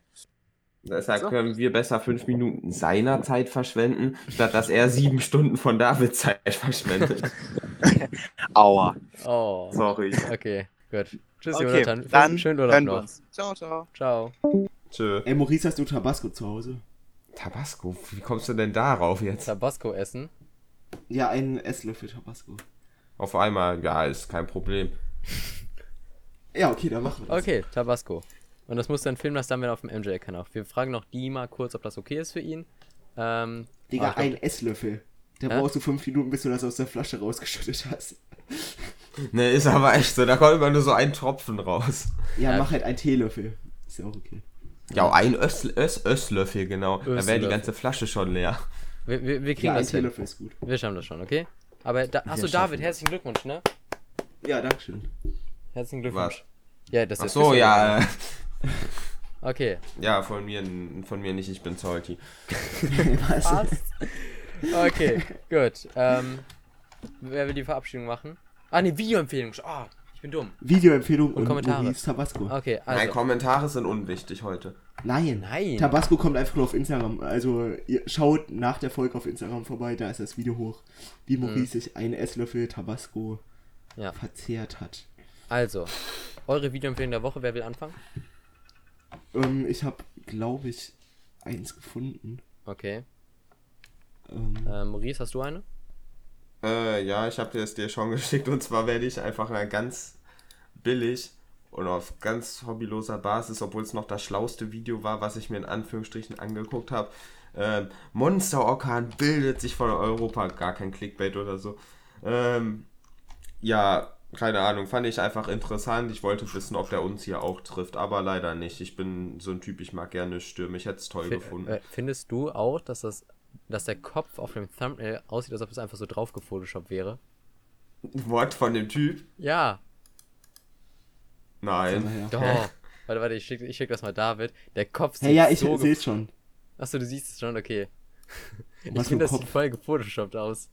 Deshalb So. können wir besser fünf Minuten seiner Zeit verschwenden, statt dass er sieben Stunden von Davids Zeit verschwendet. Aua. Oh. Sorry. Okay, gut. Tschüss, Okay, Jonathan. dann Schönen Urlaub noch. uns. Ciao, ciao. Ciao. Tschö. Ey, Maurice, hast du Tabasco zu Hause? Tabasco, wie kommst du denn darauf jetzt? Tabasco essen. Ja, einen Esslöffel Tabasco. Auf einmal, ja, ist kein Problem. Ja, okay, dann machen wir das. Okay, Tabasco. Und das muss dann filmen, das dann wieder auf dem MJ-Kanal. Wir fragen noch die mal kurz, ob das okay ist für ihn. Ähm, Digga, glaub, ein Esslöffel. Da Ja? brauchst du fünf Minuten, bis du das aus der Flasche rausgeschüttet hast. Ne, ist aber echt so, da kommt immer nur so ein Tropfen raus. Ja, Ja. mach halt einen Teelöffel. Ist ja auch okay. Ja, ein Öss, Öss, Össlöffel, genau. Da wäre die ganze Flasche schon leer. wir, wir, wir kriegen Ja, ein das hin. Teelöffel ist gut. Wir schaffen das schon, okay? Aber da, achso, Wir David, schaffen herzlichen Glückwunsch, ne? Ja, dankeschön. Herzlichen Glückwunsch. Ja, das Ach ist so, ja, Okay. ja, von mir, von mir nicht, ich bin salty. Was? Okay, gut. Ähm, wer will die Verabschiedung machen? Ah, ne, Videoempfehlung. Ah, ich bin dumm. Videoempfehlung und, Kommentare. Maurice Tabasco. Okay, Nein, also. Kommentare sind unwichtig heute. Nein. Nein. Tabasco kommt einfach nur auf Instagram. Also ihr schaut nach der Folge auf Instagram vorbei, da ist das Video hoch, wie Maurice sich einen Esslöffel Tabasco Ja. verzehrt hat. Also, eure Videoempfehlung der Woche, wer will anfangen? Ähm, ich habe, glaube ich, eins gefunden. Okay. Ähm, Äh, Maurice, hast du eine? Äh, ja, ich habe dir das dir schon geschickt und zwar werde ich einfach mal ganz billig und auf ganz hobbyloser Basis, obwohl es noch das schlauste Video war, was ich mir in Anführungsstrichen angeguckt habe. Ähm, Monsterorkan bildet sich von Europa, gar kein Clickbait oder so. Ähm, ja, keine Ahnung, fand ich einfach interessant. Ich wollte wissen, ob der uns hier auch trifft, aber leider nicht. Ich bin so ein Typ, ich mag gerne Stürme. Ich hätte es toll Fi- gefunden. äh, findest du auch, dass das, dass der Kopf auf dem Thumbnail aussieht, als ob es einfach so drauf gefotoshoppt wäre? Wort von dem Typ? Ja. Nein. Doch. Warte, warte, ich schick, ich schick das mal David. Der Kopf sieht Hey, ja, ich so es schon. Achso, du siehst es schon, okay. Ich Was für finde, ein das sieht voll gefotoshoppt aus.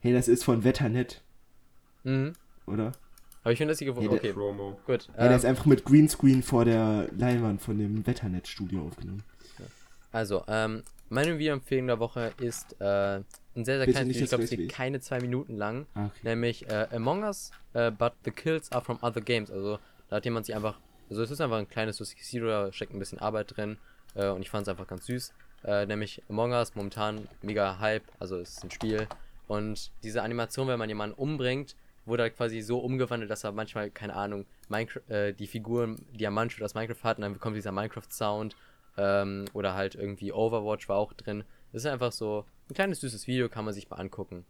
Hey, das ist von Wetternet, Mhm. Oder? Aber ich finde das hier gefunden. Nee, der- Okay, Promo. gut. Ja, der Ähm, ist einfach mit Greenscreen vor der Leinwand von dem Wetternet-Studio aufgenommen. Also, ähm, meine Videoempfehlung der Woche ist äh, ein sehr, sehr Bitte kleines Video. Ich glaube, es geht keine zwei Minuten lang. Ah, okay. Nämlich äh, Among Us, äh, but the kills are from other games. Also, da hat jemand sich einfach. Also, es ist einfach ein kleines lustiges Video, da steckt ein bisschen Arbeit drin. Äh, und ich fand es einfach ganz süß. Äh, nämlich Among Us, momentan mega Hype. Also, es ist ein Spiel. Und diese Animation, wenn man jemanden umbringt, wurde halt quasi so umgewandelt, dass er manchmal, keine Ahnung, Minecraft, äh, die Figuren Diamant aus Minecraft hat und dann bekommt dieser Minecraft-Sound. Ähm, oder halt irgendwie Overwatch war auch drin. Das ist einfach so ein kleines süßes Video, kann man sich mal angucken.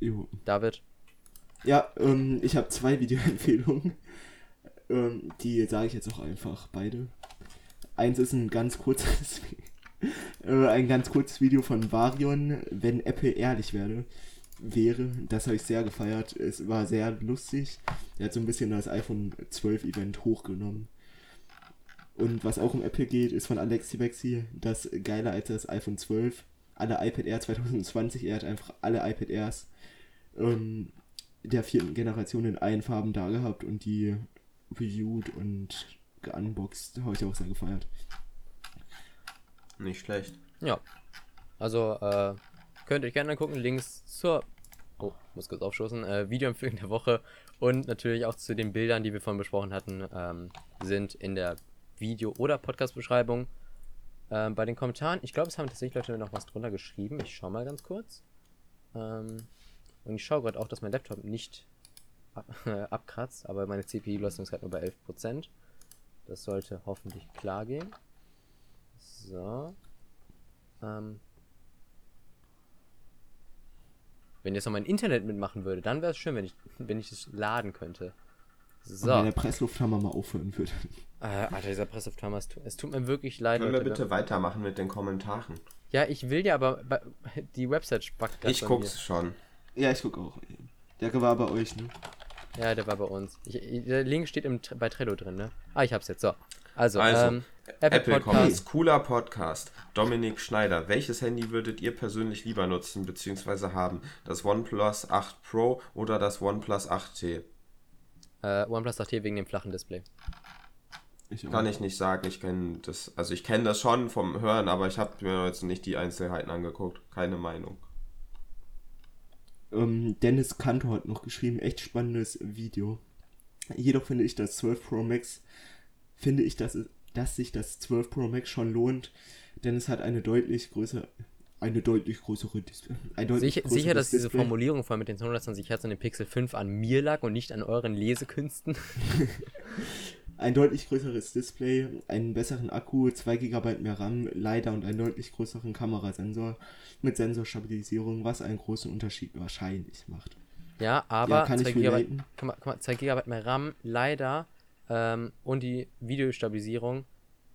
Jo. David? Ja, ähm, ich habe zwei Videoempfehlungen. Ähm, die sage ich jetzt auch einfach beide. Eins ist ein ganz kurzes, äh, ein ganz kurzes Video von Varion, wenn Apple ehrlich werde, wäre. Das habe ich sehr gefeiert. Es war sehr lustig. Er hat so ein bisschen das iPhone 12 Event hochgenommen. Und was auch um Apple geht, ist von Alexi Bexi das geiler als das iPhone 12. Alle iPad Air 2020, er hat einfach alle iPad Airs ähm, der vierten Generation in allen Farben da gehabt und die reviewed und geunboxed. Habe ich auch sehr gefeiert. Nicht schlecht. Ja. Also, äh, könnt ihr gerne gucken. Links zur. Oh, muss kurz aufstoßen. Äh, Videoempfehlung der Woche und natürlich auch zu den Bildern, die wir vorhin besprochen hatten, ähm, sind in der Video- oder Podcast-Beschreibung. Ähm, bei den Kommentaren, ich glaube, es haben tatsächlich Leute noch was drunter geschrieben. Ich schau mal ganz kurz. Ähm, und ich schaue gerade auch, dass mein Laptop nicht ab, abkratzt, aber meine CPU-Leistung ist halt nur bei 11%. Das sollte hoffentlich klar gehen. So. Ähm. Wenn jetzt noch mein Internet mitmachen würde, dann wäre es schön, wenn ich, wenn ich es laden könnte. So. Und wenn Äh, der Presslufthammer mal aufhören würde. Alter, dieser Presslufthammer, es, tu- es tut mir wirklich leid. Können wir bitte weitermachen mit den Kommentaren? Ja, ich will ja, aber die Website spackt grad Ich guck's schon. Ja, ich gucke auch. Der war bei euch, ne? mir. Ja, der war bei uns. Ich, der Link steht im, bei Trello drin, ne? Ah, ich hab's jetzt. So. Also, Also, ähm, Apple, Apple Podcast. Cooler Podcast. Dominik Schneider, welches Handy würdet ihr persönlich lieber nutzen bzw. haben? Das OnePlus 8 Pro oder das OnePlus 8T? Äh, OnePlus 8T wegen dem flachen Display. Ich. Kann ich nicht sagen, ich kenne das, also ich kenne das schon vom Hören, aber ich habe mir jetzt nicht die Einzelheiten angeguckt. Keine Meinung. Ähm, Dennis Kantor hat noch geschrieben, echt spannendes Video. Jedoch finde ich das 12 Pro Max, finde ich, dass, es- dass sich das 12 Pro Max schon lohnt, denn es hat eine deutlich größere, eine deutlich größere Display. Ein deutlich Sicher, sicher, dass diese Display. Formulierung vor allem mit den 220 Hertz und dem Pixel 5 an mir lag und nicht an euren Lesekünsten. Ein deutlich größeres Display, einen besseren Akku, 2 GB mehr RAM, leider und einen deutlich größeren Kamerasensor mit Sensorstabilisierung, was einen großen Unterschied wahrscheinlich macht. Ja, aber Ja, kann 2 ich GB, relaten. kann man, kann man, 2 GB mehr RAM, leider, ähm, und die Videostabilisierung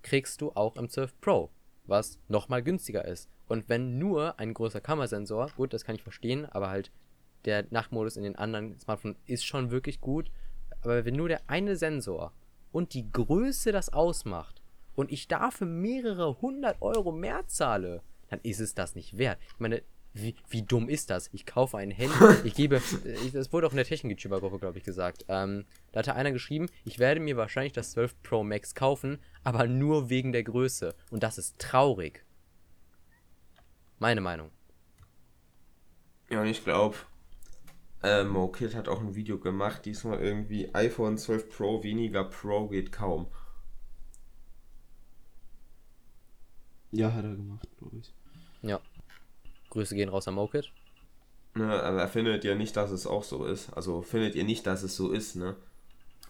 kriegst du auch im 12 Pro, was nochmal günstiger ist. Und wenn nur ein großer Kamerasensor, gut, das kann ich verstehen, aber halt der Nachtmodus in den anderen Smartphones ist schon wirklich gut, aber wenn nur der eine Sensor und die Größe das ausmacht und ich dafür mehrere hundert Euro mehr zahle, dann ist es das nicht wert. Ich meine, wie, wie dumm ist das? Ich kaufe ein Handy, ich gebe, äh, ich, das wurde auch in der Technik-YouTuber-Gruppe, glaube ich, gesagt. Ähm, da hatte einer geschrieben, ich werde mir wahrscheinlich das 12 Pro Max kaufen, aber nur wegen der Größe. Und das ist traurig. Meine Meinung. Ja, und ich glaube, äh, MoKid hat auch ein Video gemacht, diesmal irgendwie iPhone 12 Pro, weniger Pro geht kaum. Ja, hat er gemacht, glaube ich. Ja. Grüße gehen raus an Mokit. Ne, aber findet ihr nicht, dass es auch so ist? Also findet ihr nicht, dass es so ist, ne?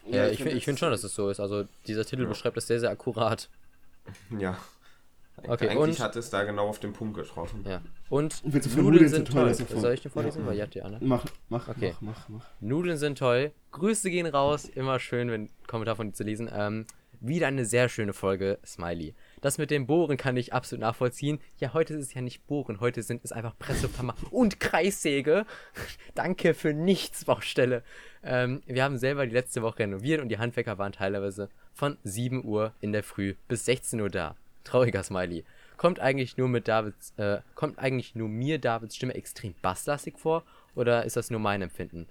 Ja, ich finde ich find schon, dass es so ist. Also dieser Titel Ja. beschreibt das sehr, sehr akkurat. Ja. Okay, Eigentlich und- hat es da genau auf den Punkt getroffen. Ja. Und Willst du für Nudeln Nudeln sind toll. Soll ich den vorlesen? Ja. Weil ihr habt die Anne. Mach, mach, Okay. mach, mach, mach. Nudeln sind toll. Grüße gehen raus. Immer schön, wenn Kommentar von dir zu lesen. Ähm, wieder eine sehr schöne Folge, Smiley. Das mit dem Bohren kann ich absolut nachvollziehen. Ja, heute ist es ja nicht Bohren. Heute sind es einfach Pressekammer und Kreissäge. Danke für nichts, Baustelle. Ähm, wir haben selber die letzte Woche renoviert und die Handwerker waren teilweise von 7 Uhr in der Früh bis 16 Uhr da. Trauriger Smiley. kommt eigentlich nur mit Davids, äh, kommt eigentlich nur mir Davids Stimme extrem basslastig vor oder ist das nur mein Empfinden?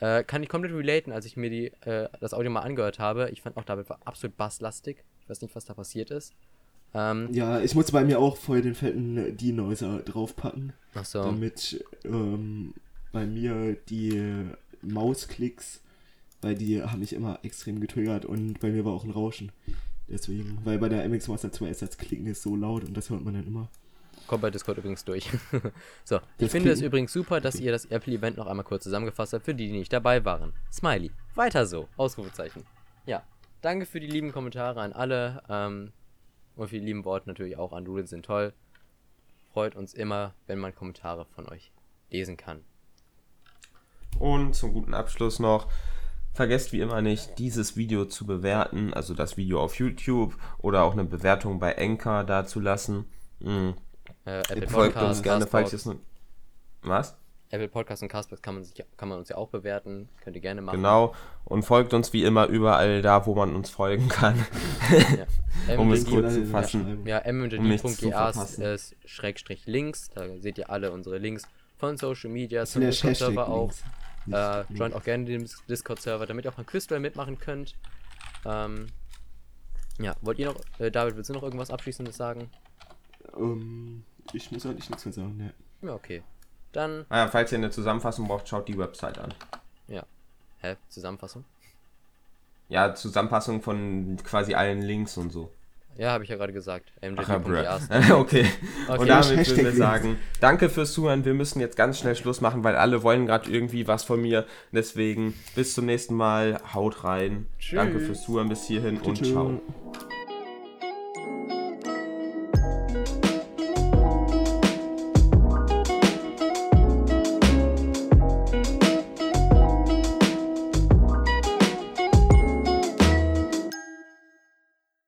Äh, kann ich komplett relaten, als ich mir die, äh, das Audio mal angehört habe. Ich fand auch David war absolut basslastig. Ich weiß nicht, was da passiert ist. Ähm, Ja, ich musste bei mir auch vorher den fetten Denoiser draufpacken, ach so. damit ähm, bei mir die Mausklicks, weil die haben mich immer extrem getriggert und bei mir war auch ein Rauschen. Deswegen, weil bei der MX Master 2 ist das Klicken ist so laut und das hört man dann immer. Kommt bei Discord übrigens durch. so, ich Das finde es übrigens super, dass ihr das Apple-Event noch einmal kurz zusammengefasst habt, für die, die nicht dabei waren. Smiley. Weiter so. Ausrufezeichen. Ja. Danke für die lieben Kommentare an alle. Ähm, und für die lieben Worte natürlich auch an Doodles sind toll. Freut uns immer, wenn man Kommentare von euch lesen kann. Und zum guten Abschluss noch, vergesst wie immer nicht, dieses Video zu bewerten, also das Video auf YouTube oder auch eine Bewertung bei Anchor dazulassen. Mhm. Äh, Folgt Podcasts, uns gerne, falls ihr es noch... Was? Apple Podcasts und Castbox kann man, sich, kann man uns ja auch bewerten. Könnt ihr gerne machen. Genau. Und folgt uns wie immer überall da, wo man uns folgen kann. Ja. Um es kurz zu fassen. Ja, Um mmjd.ga ist Schrägstrich Links. Da seht ihr alle unsere Links von Social Media, zum Discord-Server auch. Äh, joint auch gerne den Discord-Server, damit ihr auch beim Quizduell mitmachen könnt. Ähm, ja, wollt ihr noch, äh, David, willst du noch irgendwas Abschließendes sagen? Ähm, ich muss eigentlich nichts mehr sagen, ne. Ja, okay. Dann, Ah ja, falls ihr eine Zusammenfassung braucht, schaut die Website an. hä, Zusammenfassung? Ja, Zusammenfassung von quasi allen Links und so. Ja, habe ich ja gerade gesagt. Ja, mjd.de. okay. Okay. Und damit würden wir sagen, danke fürs Zuhören. Wir müssen jetzt ganz schnell Schluss machen, weil alle wollen gerade irgendwie was von mir. Deswegen bis zum nächsten Mal. Haut rein. Danke Tschüss. fürs Zuhören bis hierhin und ciao.